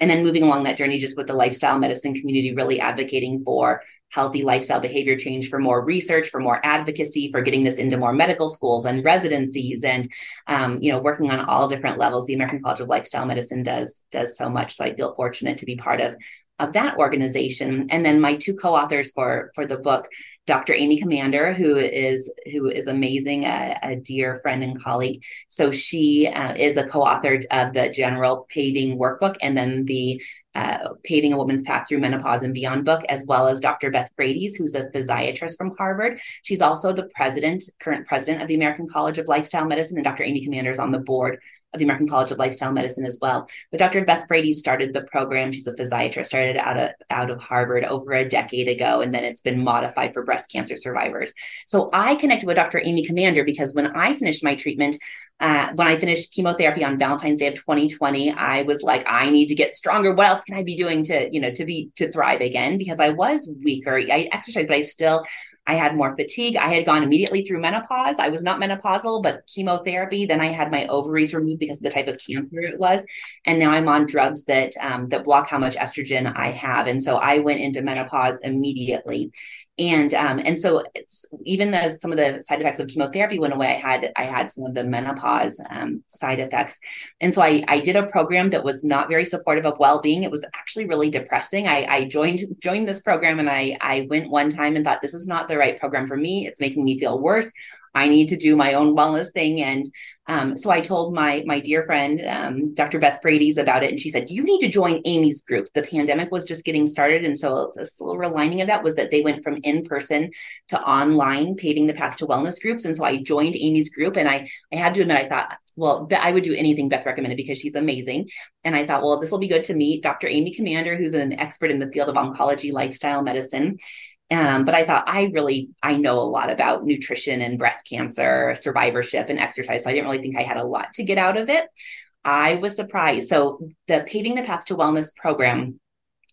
and then moving along that journey just with the lifestyle medicine community really advocating for healthy lifestyle behavior change for more research for more advocacy for getting this into more medical schools and residencies and um, you know working on all different levels. The american college of lifestyle medicine does does so much so i feel fortunate to be part of of that organization. And then my two co-authors for for the book, Dr. Amy Commander, who is who is amazing, a, a dear friend and colleague. So she uh, is a co-author of the General Paving Workbook, and then the uh, Paving a Woman's Path Through Menopause and Beyond book, as well as Dr. Beth Frates, who's a physiatrist from Harvard. She's also the president, current president of the American College of Lifestyle Medicine, and Dr. Amy Commander is on the board of the American College of Lifestyle Medicine as well. But Dr. Beth Frates started the program. She's a physiatrist, started out of out of Harvard over a decade ago, and then it's been modified for breast cancer survivors. So I connected with Dr. Amy Commander because when I finished my treatment, uh, when I finished chemotherapy on Valentine's Day of 2020, I was like, I need to get stronger. What else can I be doing to, you know, to be to thrive again? Because I was weaker. I exercised, but I still I had more fatigue. I had gone immediately through menopause. I was not menopausal, but chemotherapy. Then I had my ovaries removed because of the type of cancer it was, and now I'm on drugs that um, that block how much estrogen I have. And so I went into menopause immediately and um, and so even as some of the side effects of chemotherapy went away, I had I had some of the menopause um, side effects, and so I I did a program that was not very supportive of well being. It was actually really depressing. I, I joined joined this program and I I went one time and thought this is not the right program for me. It's making me feel worse. I need to do my own wellness thing. And um, so I told my my dear friend, um, Dr. Beth Frates about it, and she said, "You need to join Amy's group." The pandemic was just getting started, and so a silver lining of that was that they went from in person to online, paving the path to wellness groups. And so I joined Amy's group, and I I had to admit, I thought, well, I would do anything Beth recommended because she's amazing. And I thought, well, this will be good to meet Dr. Amy Commander, who's an expert in the field of oncology, lifestyle medicine. Um, but I thought I really I know a lot about nutrition and breast cancer survivorship and exercise, so I didn't really think I had a lot to get out of it. I was surprised. So the paving the path to wellness program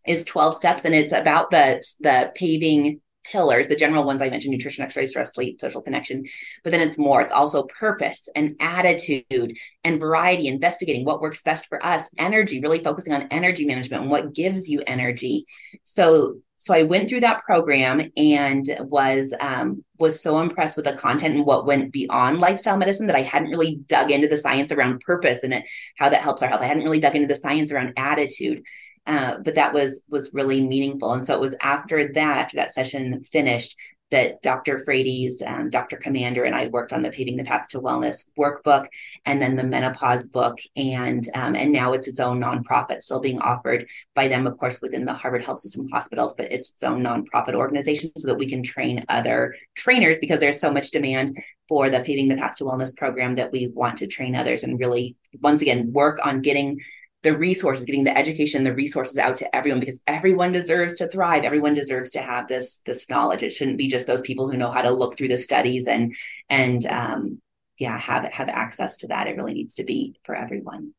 is 12 steps, and it's about the the paving pillars, the general ones I mentioned nutrition, exercise, stress, sleep, social connection. But then it's more, it's also purpose and attitude and variety, investigating what works best for us, energy, really focusing on energy management and what gives you energy. So so I went through that program and was um, was so impressed with the content and what went beyond lifestyle medicine that I hadn't really dug into the science around purpose and it, how that helps our health. I hadn't really dug into the science around attitude, uh, but that was was really meaningful. And so it was after that, after that session finished, that Dr. Frates, um, Dr. Commander, and I worked on the Paving the Path to Wellness workbook, and then the Menopause book, and um, and now it's its own nonprofit, still being offered by them, of course, within the Harvard Health System hospitals, but it's its own nonprofit organization, so that we can train other trainers because there's so much demand for the Paving the Path to Wellness program that we want to train others and really, once again, work on getting the resources, getting the education, the resources out to everyone because everyone deserves to thrive. Everyone deserves to have this this knowledge. It shouldn't be just those people who know how to look through the studies and and um, yeah have have access to that it really needs to be for everyone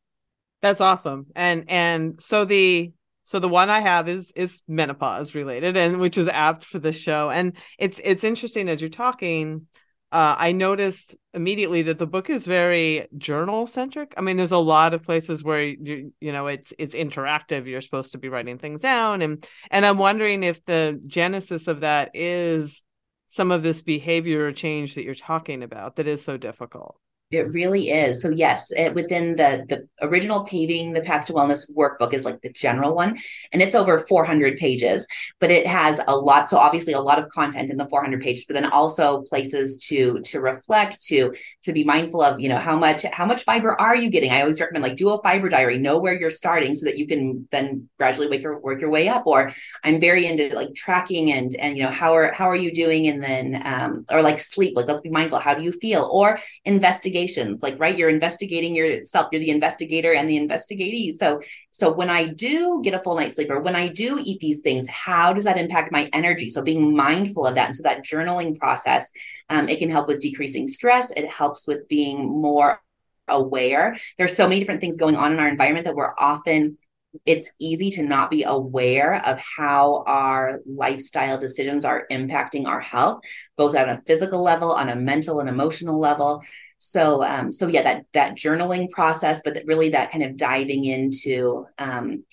that's awesome and and so the so the one i have is is menopause related and which is apt for this show and it's it's interesting as you're talking uh, I noticed immediately that the book is very journal centric. I mean, there's a lot of places where you you know it's it's interactive. You're supposed to be writing things down, and and I'm wondering if the genesis of that is some of this behavior change that you're talking about that is so difficult. It really is. So yes, it, within the the original paving the path to wellness workbook is like the general one, and it's over 400 pages. But it has a lot. So obviously a lot of content in the 400 pages, but then also places to to reflect, to to be mindful of. You know how much how much fiber are you getting? I always recommend like do a fiber diary, know where you're starting, so that you can then gradually work your work your way up. Or I'm very into like tracking and and you know how are how are you doing, and then um or like sleep. Like let's be mindful. How do you feel? Or investigate investigations like right you're investigating yourself you're the investigator and the investigatee. So so when i do get a full night's sleep or when i do eat these things how does that impact my energy? So being mindful of that and so that journaling process um, it can help with decreasing stress. It helps with being more aware. There's so many different things going on in our environment that we're often it's easy to not be aware of how our lifestyle decisions are impacting our health both on a physical level on a mental and emotional level so um, so yeah that that journaling process but that really that kind of diving into um,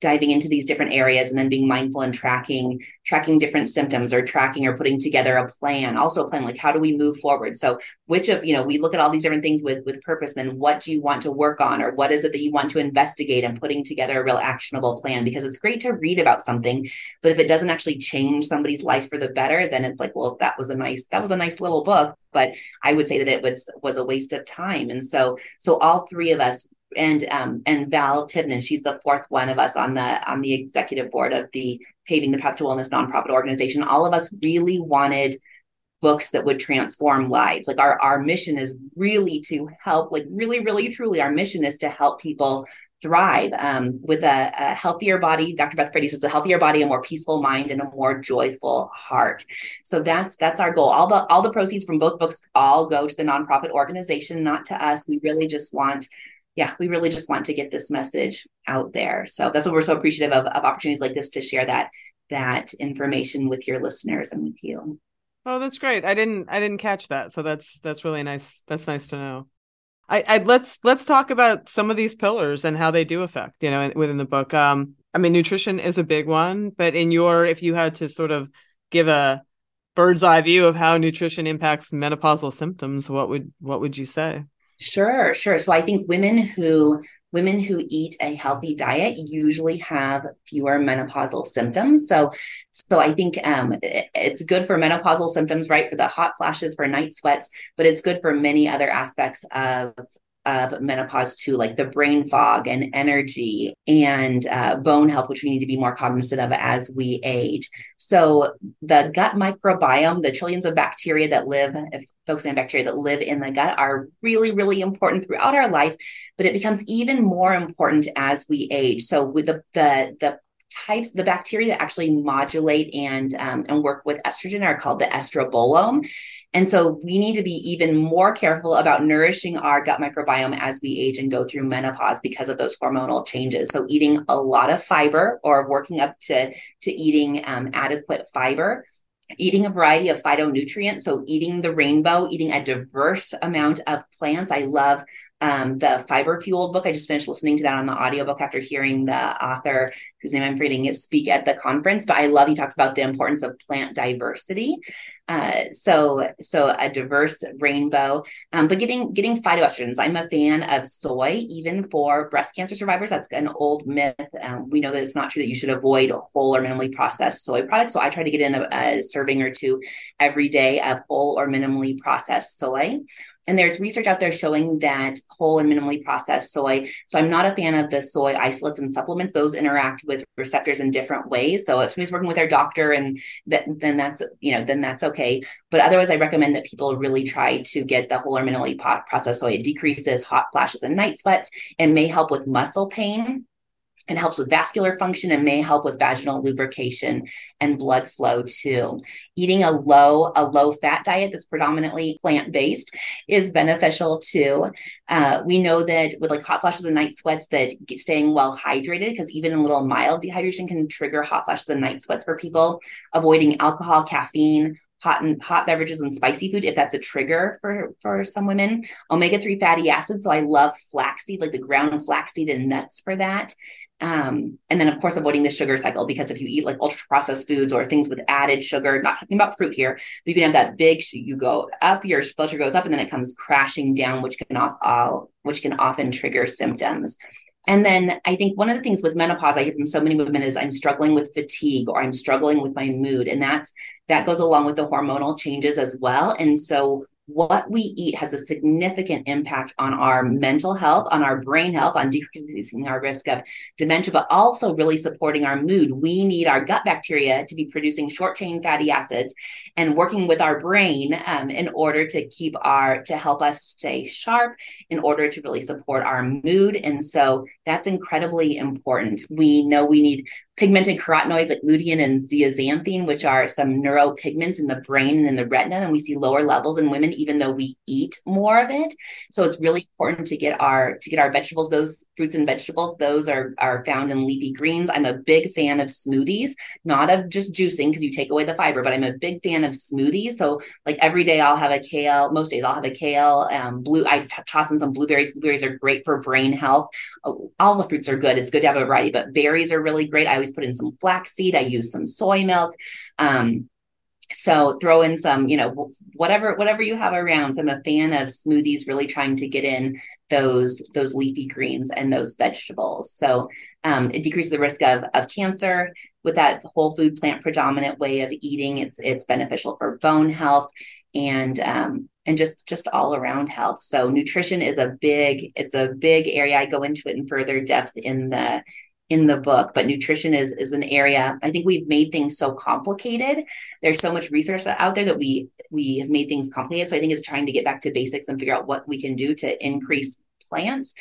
diving into these different areas and then being mindful and tracking tracking different symptoms or tracking or putting together a plan also a plan like how do we move forward? So which of you know we look at all these different things with with purpose then what do you want to work on or what is it that you want to investigate and putting together a real actionable plan? Because it's great to read about something but if it doesn't actually change somebody's life for the better then it's like well that was a nice that was a nice little book but i would say that it was was a waste of time. And so so all three of us and um, and Val Tibnan, she's the fourth one of us on the on the executive board of the Paving the Path to Wellness nonprofit organization. All of us really wanted books that would transform lives. Like our our mission is really to help, like really, really, truly, our mission is to help people thrive um, with a, a, healthier body. Dr. Beth Frates says a healthier body, a more peaceful mind, and a more joyful heart. So that's that's our goal. All the all the proceeds from both books all go to the nonprofit organization, not to us. We really just want yeah, we really just want to get this message out there. So that's what we're so appreciative of, of opportunities like this to share that that information with your listeners and with you. Oh, that's great. I didn't I didn't catch that. So that's that's really nice. That's nice to know. I, I let's let's talk about some of these pillars and how they do affect, you know, within the book. Um I mean nutrition is a big one, but in your if you had to sort of give a bird's eye view of how nutrition impacts menopausal symptoms, what would what would you say? Sure, sure. So I think women who women who eat a healthy diet usually have fewer menopausal symptoms. So so I think um, it's good for menopausal symptoms, right? For the hot flashes, for night sweats, but it's good for many other aspects of of menopause too, like the brain fog and energy and uh, bone health, which we need to be more cognizant of as we age. So the gut microbiome, the trillions of bacteria that live, if focusing on bacteria that live in the gut, are really, really important throughout our life. But it becomes even more important as we age. So with the the the types, the bacteria that actually modulate and um, and work with estrogen are called the estrobolome. And so we need to be even more careful about nourishing our gut microbiome as we age and go through menopause because of those hormonal changes. So eating a lot of fiber or working up to, to eating um, adequate fiber eating a variety of phytonutrients so eating the rainbow eating a diverse amount of plants i love um, the fiber fueled book. I just finished listening to that on the audiobook after hearing the author, whose name I'm forgetting, speak at the conference. But I love he talks about the importance of plant diversity. Uh, so so a diverse rainbow. Um, but getting getting phytoestrogens. I'm a fan of soy, even for breast cancer survivors. That's an old myth. Um, we know that it's not true that you should avoid whole or minimally processed soy products. So I try to get in a, a serving or two every day of whole or minimally processed soy. And there's research out there showing that whole and minimally processed soy. So I'm not a fan of the soy isolates and supplements. Those interact with receptors in different ways. So if somebody's working with their doctor and then that's, you know, then that's okay. But otherwise, I recommend that people really try to get the whole or minimally processed soy. It decreases hot flashes and night sweats and may help with muscle pain It helps with vascular function and may help with vaginal lubrication and blood flow too. Eating a low a low fat diet that's predominantly plant based is beneficial too. Uh, we know that with like hot flashes and night sweats, that staying well hydrated because even a little mild dehydration can trigger hot flashes and night sweats for people. Avoiding alcohol, caffeine, hot and hot beverages and spicy food if that's a trigger for for some women omega-3 fatty acids so i love flaxseed like the ground flaxseed and nuts for that um, and then of course avoiding the sugar cycle because if you eat like ultra processed foods or things with added sugar not talking about fruit here you can have that big you go up your blood sugar goes up and then it comes crashing down which can also which can often trigger symptoms and then I think one of the things with menopause I hear from so many women is I'm struggling with fatigue or I'm struggling with my mood. And that's that goes along with the hormonal changes as well. And so what we eat has a significant impact on our mental health, on our brain health, on decreasing our risk of dementia, but also really supporting our mood. We need our gut bacteria to be producing short chain fatty acids and working with our brain um, in order to keep our, to help us stay sharp, in order to really support our mood. And so that's incredibly important. We know we need pigmented carotenoids like lutein and zeaxanthin, which are some neuropigments in the brain and in the retina. And we see lower levels in women, even though we eat more of it. So it's really important to get our to get our vegetables, those fruits and vegetables, those are are found in leafy greens. I'm a big fan of smoothies, not of just juicing because you take away the fiber, but I'm a big fan of smoothies. So like every day I'll have a kale, most days I'll have a kale, um, blue, I t- toss in some blueberries. Blueberries are great for brain health. All the fruits are good. It's good to have a variety, but berries are really great. I always put in some flaxseed. I use some soy milk. Um, so throw in some, you know, whatever whatever you have around. I'm a fan of smoothies, really trying to get in those those leafy greens and those vegetables. So um, it decreases the risk of of cancer with that whole food plant predominant way of eating. It's it's beneficial for bone health and um, and just just all around health. So nutrition is a big it's a big area. I go into it in further depth in the in the book but nutrition is is an area i think we've made things so complicated. There's so much research out there that we we have made things complicated. So i think it's trying to get back to basics and figure out what we can do to increase plants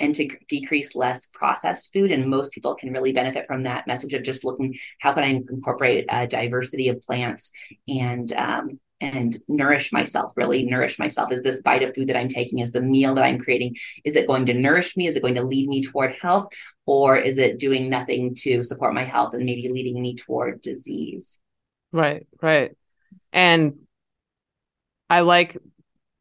and to decrease less processed food. And most people can really benefit from that message of just looking how can i incorporate a diversity of plants and um, and nourish myself, really nourish myself. Is this bite of food that I'm taking, is the meal that I'm creating, is it going to nourish me? Is it going to lead me toward health? Or is it doing nothing to support my health and maybe leading me toward disease? Right, right. And I like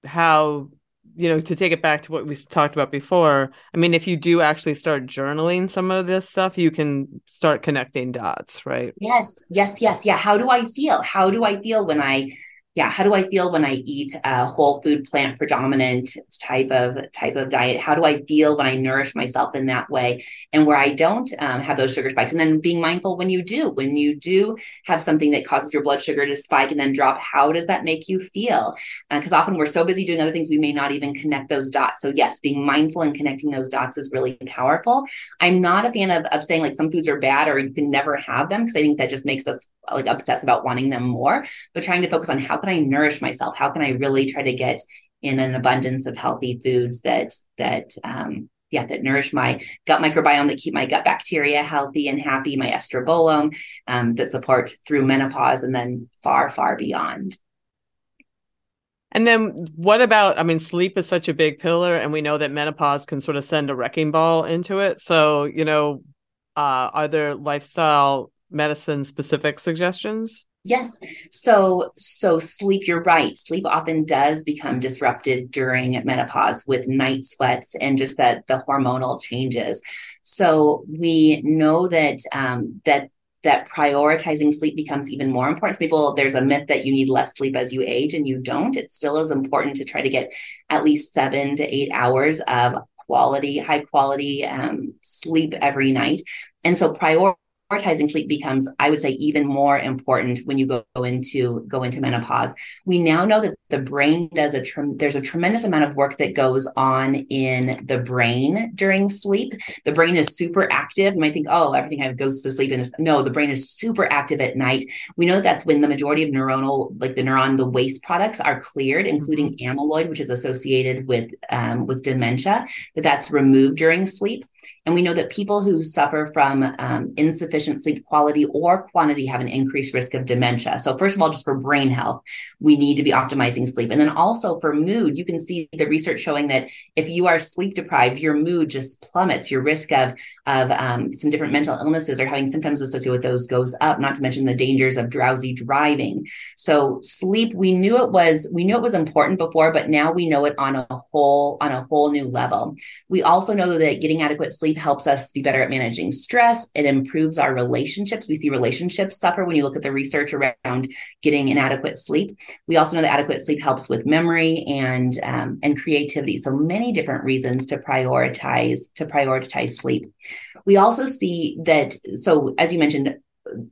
how, you know, to take it back to what we talked about before. I mean, if you do actually start journaling some of this stuff, you can start connecting dots, right? Yes, yes, yes. Yeah. How do I feel? How do I feel when I yeah how do i feel when i eat a whole food plant predominant type of type of diet? How do i feel when i nourish myself in that way? And where i don't um, have those sugar spikes. And then being mindful when you do when you do have something that causes your blood sugar to spike and then drop how does that make you feel? Because uh, often we're so busy doing other things we may not even connect those dots. So yes being mindful and connecting those dots is really powerful. I'm not a fan of, of saying like some foods are bad or you can never have them because i think that just makes us like obsess about wanting them more. But trying to focus on how can I nourish myself? How can I really try to get in an abundance of healthy foods that that um, yeah that nourish my gut microbiome that keep my gut bacteria healthy and happy my estrobolome um, that support through menopause and then far far beyond. And then what about i mean sleep is such a big pillar and we know that menopause can sort of send a wrecking ball into it. So you know uh, are there lifestyle medicine specific suggestions Yes. So so sleep, you're right. Sleep often does become disrupted during menopause with night sweats and just that the hormonal changes. So we know that um, that that prioritizing sleep becomes even more important. Some people, there's a myth that you need less sleep as you age, and you don't. It still is important to try to get at least seven to eight hours of quality, high quality um, sleep every night. And so prior prioritizing sleep becomes i would say even more important when you go into go into menopause. We now know that the brain does a there's a tremendous amount of work that goes on in the brain during sleep. The brain is super active. You might think oh everything goes to sleep and no the brain is super active at night. We know that's when the majority of neuronal like the neuron the waste products are cleared including mm-hmm. amyloid which is associated with um, with dementia that that's removed during sleep And we know that people who suffer from um, insufficient sleep quality or quantity have an increased risk of dementia. So, first of all, just for brain health, we need to be optimizing sleep. And then also for mood, you can see the research showing that if you are sleep deprived, your mood just plummets. Your risk of, of um, some different mental illnesses or having symptoms associated with those goes up, not to mention the dangers of drowsy driving. So, sleep, we knew it was, we knew it was important before, but now we know it on a whole, on a whole new level. We also know that getting adequate sleep helps us be better at managing stress. It improves our relationships. We see relationships suffer when you look at the research around getting inadequate sleep. We also know that adequate sleep helps with memory and um, and creativity. So many different reasons to prioritize to prioritize sleep. We also see that. So as you mentioned,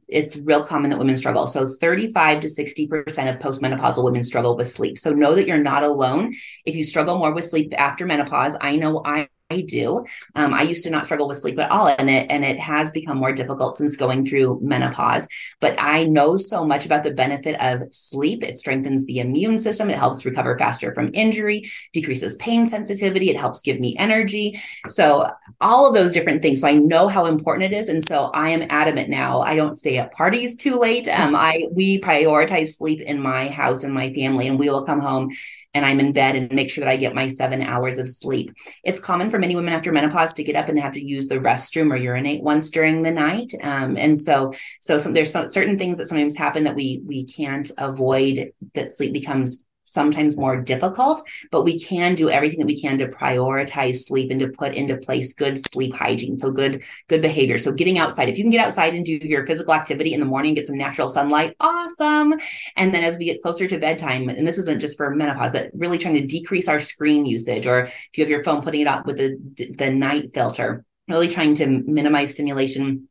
it's real common that women struggle. So 35 to 60% of postmenopausal women struggle with sleep. So know that you're not alone. If you struggle more with sleep after menopause, I know I I do. Um, I used to not struggle with sleep at all, and it and it has become more difficult since going through menopause. But I know so much about the benefit of sleep. It strengthens the immune system. It helps recover faster from injury, decreases pain sensitivity. It helps give me energy. So all of those different things. So I know how important it is, and so I am adamant now. I don't stay at parties too late. Um, I we prioritize sleep in my house and my family, and we will come home and I'm in bed and make sure that I get my seven hours of sleep. It's common for many women after menopause to get up and have to use the restroom or urinate once during the night. Um, and so, so some, there's some, certain things that sometimes happen that we we can't avoid. That sleep becomes sometimes more difficult, but we can do everything that we can to prioritize sleep and to put into place good sleep hygiene. So good, good behavior. So getting outside, if you can get outside and do your physical activity in the morning, get some natural sunlight, awesome. And then as we get closer to bedtime, and this isn't just for menopause, but really trying to decrease our screen usage, or if you have your phone, putting it up with the, the night filter, really trying to minimize stimulation.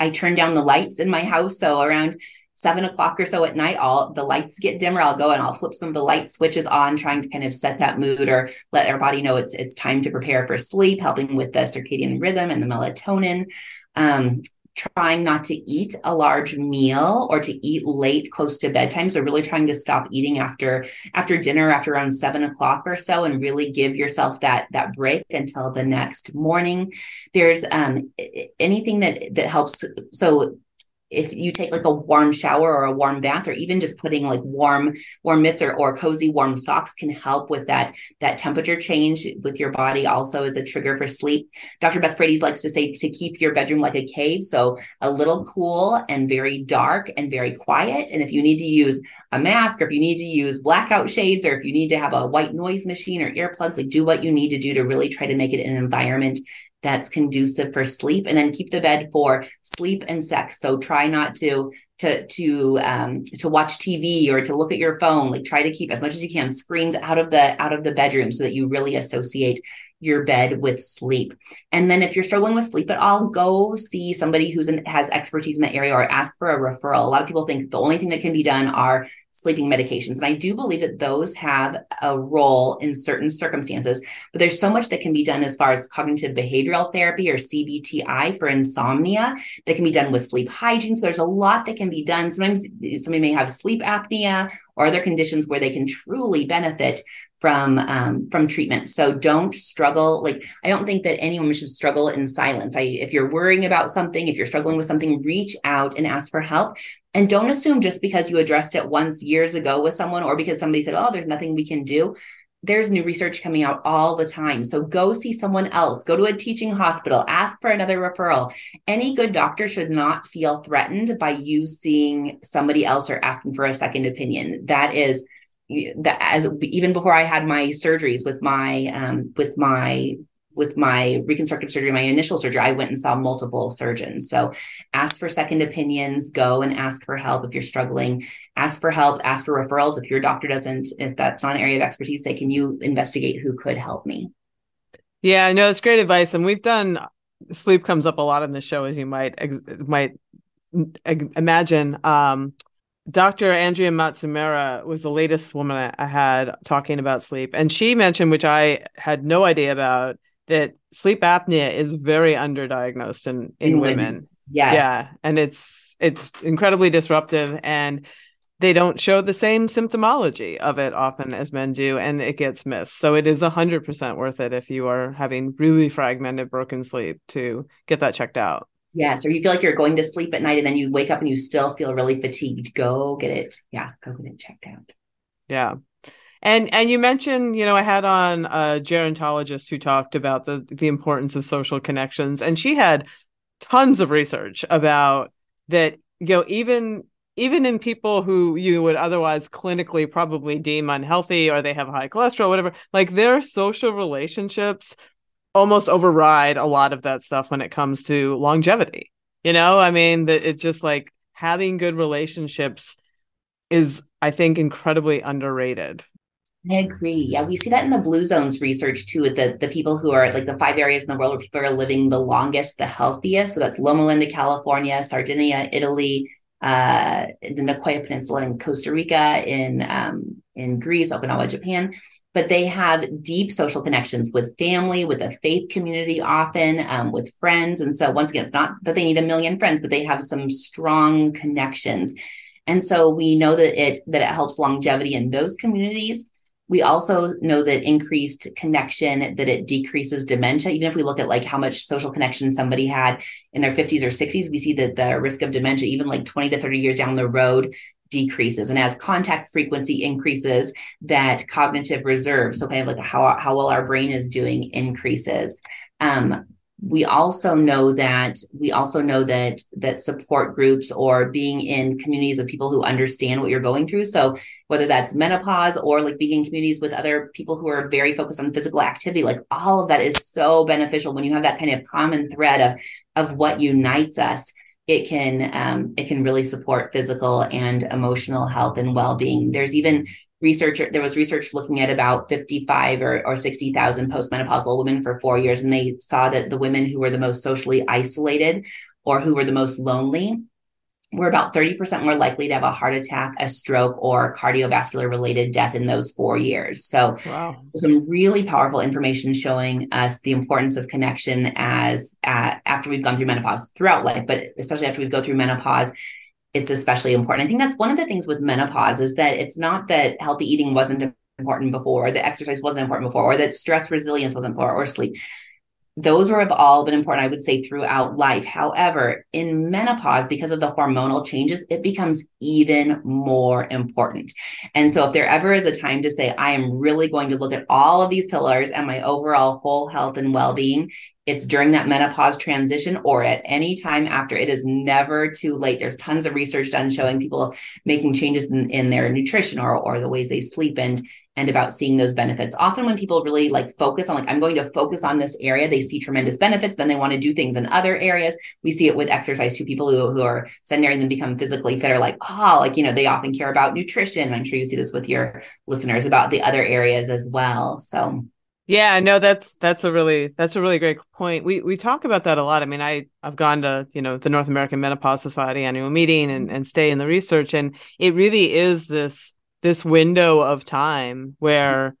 I turn down the lights in my house. So around seven o'clock or so at night, all the lights get dimmer. I'll go and I'll flip some of the light switches on, trying to kind of set that mood or let our body know it's it's time to prepare for sleep, helping with the circadian rhythm and the melatonin. Um, trying not to eat a large meal or to eat late close to bedtime so really trying to stop eating after after dinner after around seven o'clock or so and really give yourself that that break until the next morning there's um anything that that helps so if you take like a warm shower or a warm bath or even just putting like warm warm mitts or, or cozy warm socks can help with that that temperature change with your body also is a trigger for sleep. Dr beth Frates likes to say to keep your bedroom like a cave so a little cool and very dark and very quiet. And if you need to use a mask or if you need to use blackout shades or if you need to have a white noise machine or earplugs like do what you need to do to really try to make it an environment that's conducive for sleep and then keep the bed for sleep and sex so try not to to to um to watch tv or to look at your phone like try to keep as much as you can screens out of the out of the bedroom so that you really associate your bed with sleep. And then if you're struggling with sleep at all, go see somebody who's in, has expertise in that area or ask for a referral. A lot of people think the only thing that can be done are sleeping medications. And I do believe that those have a role in certain circumstances, but there's so much that can be done as far as cognitive behavioral therapy or CBTI for insomnia that can be done with sleep hygiene. So there's a lot that can be done. Sometimes somebody may have sleep apnea or other conditions where they can truly benefit from um, from treatment. So don't struggle. Like I don't think that anyone should struggle in silence. I, if you're worrying about something, if you're struggling with something, reach out and ask for help. And don't assume just because you addressed it once years ago with someone or because somebody said, "Oh, there's nothing we can do." There's new research coming out all the time. So go see someone else. Go to a teaching hospital. Ask for another referral. Any good doctor should not feel threatened by you seeing somebody else or asking for a second opinion. That is that as even before I had my surgeries with my um, with my with my reconstructive surgery, my initial surgery, I went and saw multiple surgeons. So ask for second opinions, go and ask for help if you're struggling. Ask for help, ask for referrals. If your doctor doesn't, if that's not an area of expertise, say, can you investigate who could help me? Yeah, no, it's great advice. And we've done sleep comes up a lot in the show, as you might might imagine. Um, Dr. Andrea Matsumura was the latest woman I had talking about sleep. And she mentioned, which I had no idea about, that sleep apnea is very underdiagnosed in, in, in women. women. Yes. Yeah. And it's it's incredibly disruptive. And they don't show the same symptomology of it often as men do and it gets missed so it is 100% worth it if you are having really fragmented broken sleep to get that checked out yes or you feel like you're going to sleep at night and then you wake up and you still feel really fatigued go get it yeah go get it checked out yeah and and you mentioned, you know, I had on a gerontologist who talked about the the importance of social connections, and she had tons of research about that. You know, even even in people who you would otherwise clinically probably deem unhealthy or they have high cholesterol, whatever, like their social relationships almost override a lot of that stuff when it comes to longevity. You know, I mean, that it's just like having good relationships is, I think, incredibly underrated. I agree. Yeah, we see that in the blue zones research too, with the, the people who are like the five areas in the world where people are living the longest, the healthiest. So that's Loma Linda, California, Sardinia, Italy, uh, the Nicoya Peninsula in Costa Rica, in um, in Greece, Okinawa, Japan. But they have deep social connections with family, with a faith community, often um, with friends. And so, once again, it's not that they need a million friends, but they have some strong connections. And so we know that it that it helps longevity in those communities we also know that increased connection that it decreases dementia. Even if we look at like how much social connection somebody had in their 50s or 60s we see that the risk of dementia even like 20 to 30 years down the road decreases. And as contact frequency increases that cognitive reserve so kind of like how, how well our brain is doing increases. Um, we also know that we also know that that support groups or being in communities of people who understand what you're going through. So whether that's menopause or like being in communities with other people who are very focused on physical activity like all of that is so beneficial. When you have that kind of common thread of of what unites us it can um, it can really support physical and emotional health and well-being. There's even research there was research looking at about 55 or, or 60,000 postmenopausal women for four years and they saw that the women who were the most socially isolated or who were the most lonely were about 30% more likely to have a heart attack, a stroke, or cardiovascular related death in those four years. So, wow. some really powerful information showing us the importance of connection as uh, after we've gone through menopause throughout life, but especially after we go through menopause it's especially important. I think that's one of the things with menopause is that it's not that healthy eating wasn't important before, or that exercise wasn't important before, or that stress resilience wasn't important, or sleep. Those were have all been important, I would say, throughout life. However, in menopause, because of the hormonal changes, it becomes even more important. And so, if there ever is a time to say, I am really going to look at all of these pillars and my overall whole health and well being, it's during that menopause transition or at any time after. It is never too late. There's tons of research done showing people making changes in, in their nutrition or, or the ways they sleep and and about seeing those benefits. Often when people really like focus on like I'm going to focus on this area, they see tremendous benefits, then they want to do things in other areas. We see it with exercise too. People who, who are sedentary and then become physically fit are like, oh, like you know, they often care about nutrition. I'm sure you see this with your listeners about the other areas as well. So yeah, no, that's that's a really that's a really great point. We we talk about that a lot. I mean, I I've gone to you know the North American Menopause Society annual meeting and and stay in the research, and it really is this this window of time where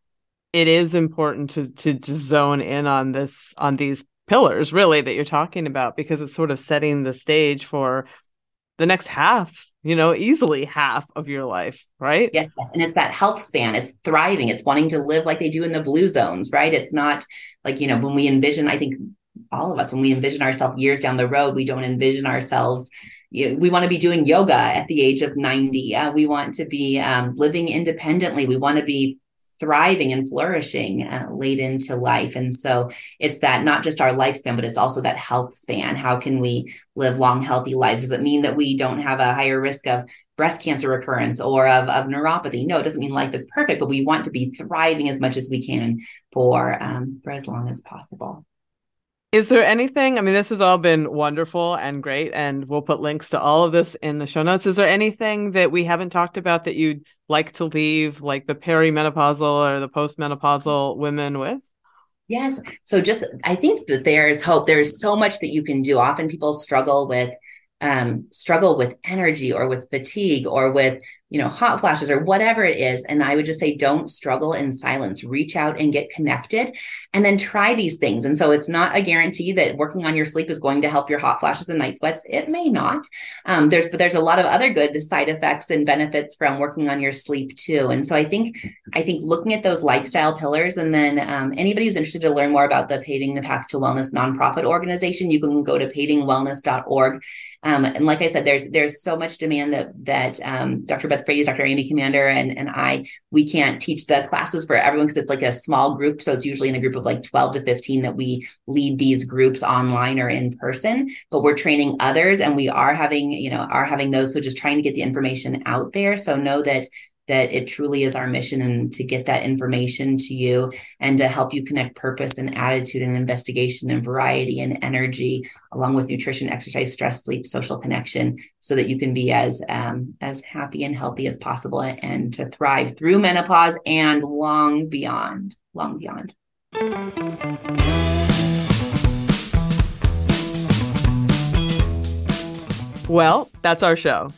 it is important to to just zone in on this on these pillars really that you're talking about because it's sort of setting the stage for the next half you know, easily half of your life, right? Yes, yes. And it's that health span. It's thriving. It's wanting to live like they do in the blue zones, right? It's not like, you know, when we envision, I think all of us, when we envision ourselves years down the road, we don't envision ourselves. We want to be doing yoga at the age of 90. Uh, we want to be um, living independently. We want to be thriving and flourishing uh, late into life. And so it's that not just our lifespan, but it's also that health span. How can we live long, healthy lives? Does it mean that we don't have a higher risk of breast cancer recurrence or of, of neuropathy? No, it doesn't mean life is perfect, but we want to be thriving as much as we can for, um, for as long as possible. Is there anything? I mean, this has all been wonderful and great, and we'll put links to all of this in the show notes. Is there anything that we haven't talked about that you'd like to leave, like the perimenopausal or the postmenopausal women with? Yes. So, just I think that there's hope. There's so much that you can do. Often people struggle with um, struggle with energy or with fatigue or with you know, hot flashes or whatever it is. And I would just say, don't struggle in silence. Reach out and get connected and then try these things. And so it's not a guarantee that working on your sleep is going to help your hot flashes and night sweats. It may not. Um, there's, but there's a lot of other good side effects and benefits from working on your sleep too. And so I think, I think looking at those lifestyle pillars and then um, anybody who's interested to learn more about the Paving the Path to Wellness nonprofit organization, you can go to pavingwellness.org um, and like I said, there's there's so much demand that that um, Dr. Beth Frates, Dr. Amy Commander, and and I we can't teach the classes for everyone because it's like a small group. So it's usually in a group of like 12 to 15 that we lead these groups online or in person. But we're training others, and we are having you know are having those. So just trying to get the information out there. So know that that it truly is our mission and to get that information to you and to help you connect purpose and attitude and investigation and variety and energy along with nutrition exercise stress sleep social connection so that you can be as um, as happy and healthy as possible and to thrive through menopause and long beyond long beyond. Well that's our show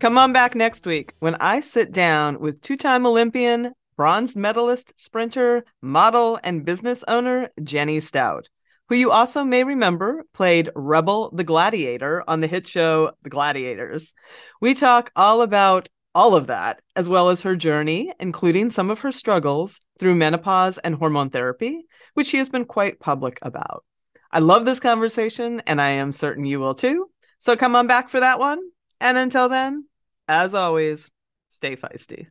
Come on back next week when I sit down with two time Olympian, bronze medalist, sprinter, model, and business owner Jenny Stoute, who you also may remember played Rebel the Gladiator on the hit show The Gladiators. We talk all about all of that, as well as her journey, including some of her struggles through menopause and hormone therapy, which she has been quite public about. I love this conversation, and I am certain you will too. So come on back for that one. And until then, as always, stay feisty.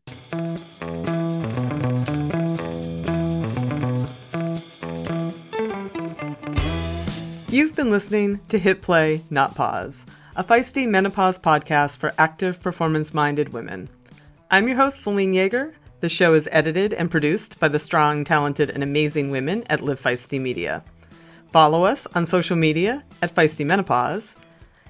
You've been listening to Hit Play, Not Pause, a feisty menopause podcast for active, performance minded women. I'm your host, Selene Yeager. The show is edited and produced by the strong, talented, and amazing women at Live Feisty Media. Follow us on social media at Feisty Menopause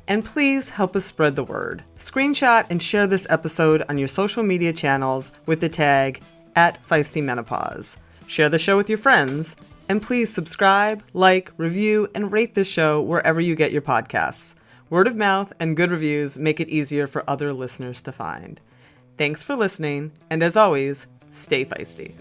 and please help us spread the word. Screenshot and share this episode on your social media channels with the tag at Feisty Menopause. Share the show with your friends, and please subscribe, like, review, and rate this show wherever you get your podcasts. Word of mouth and good reviews make it easier for other listeners to find. Thanks for listening, and as always, stay feisty.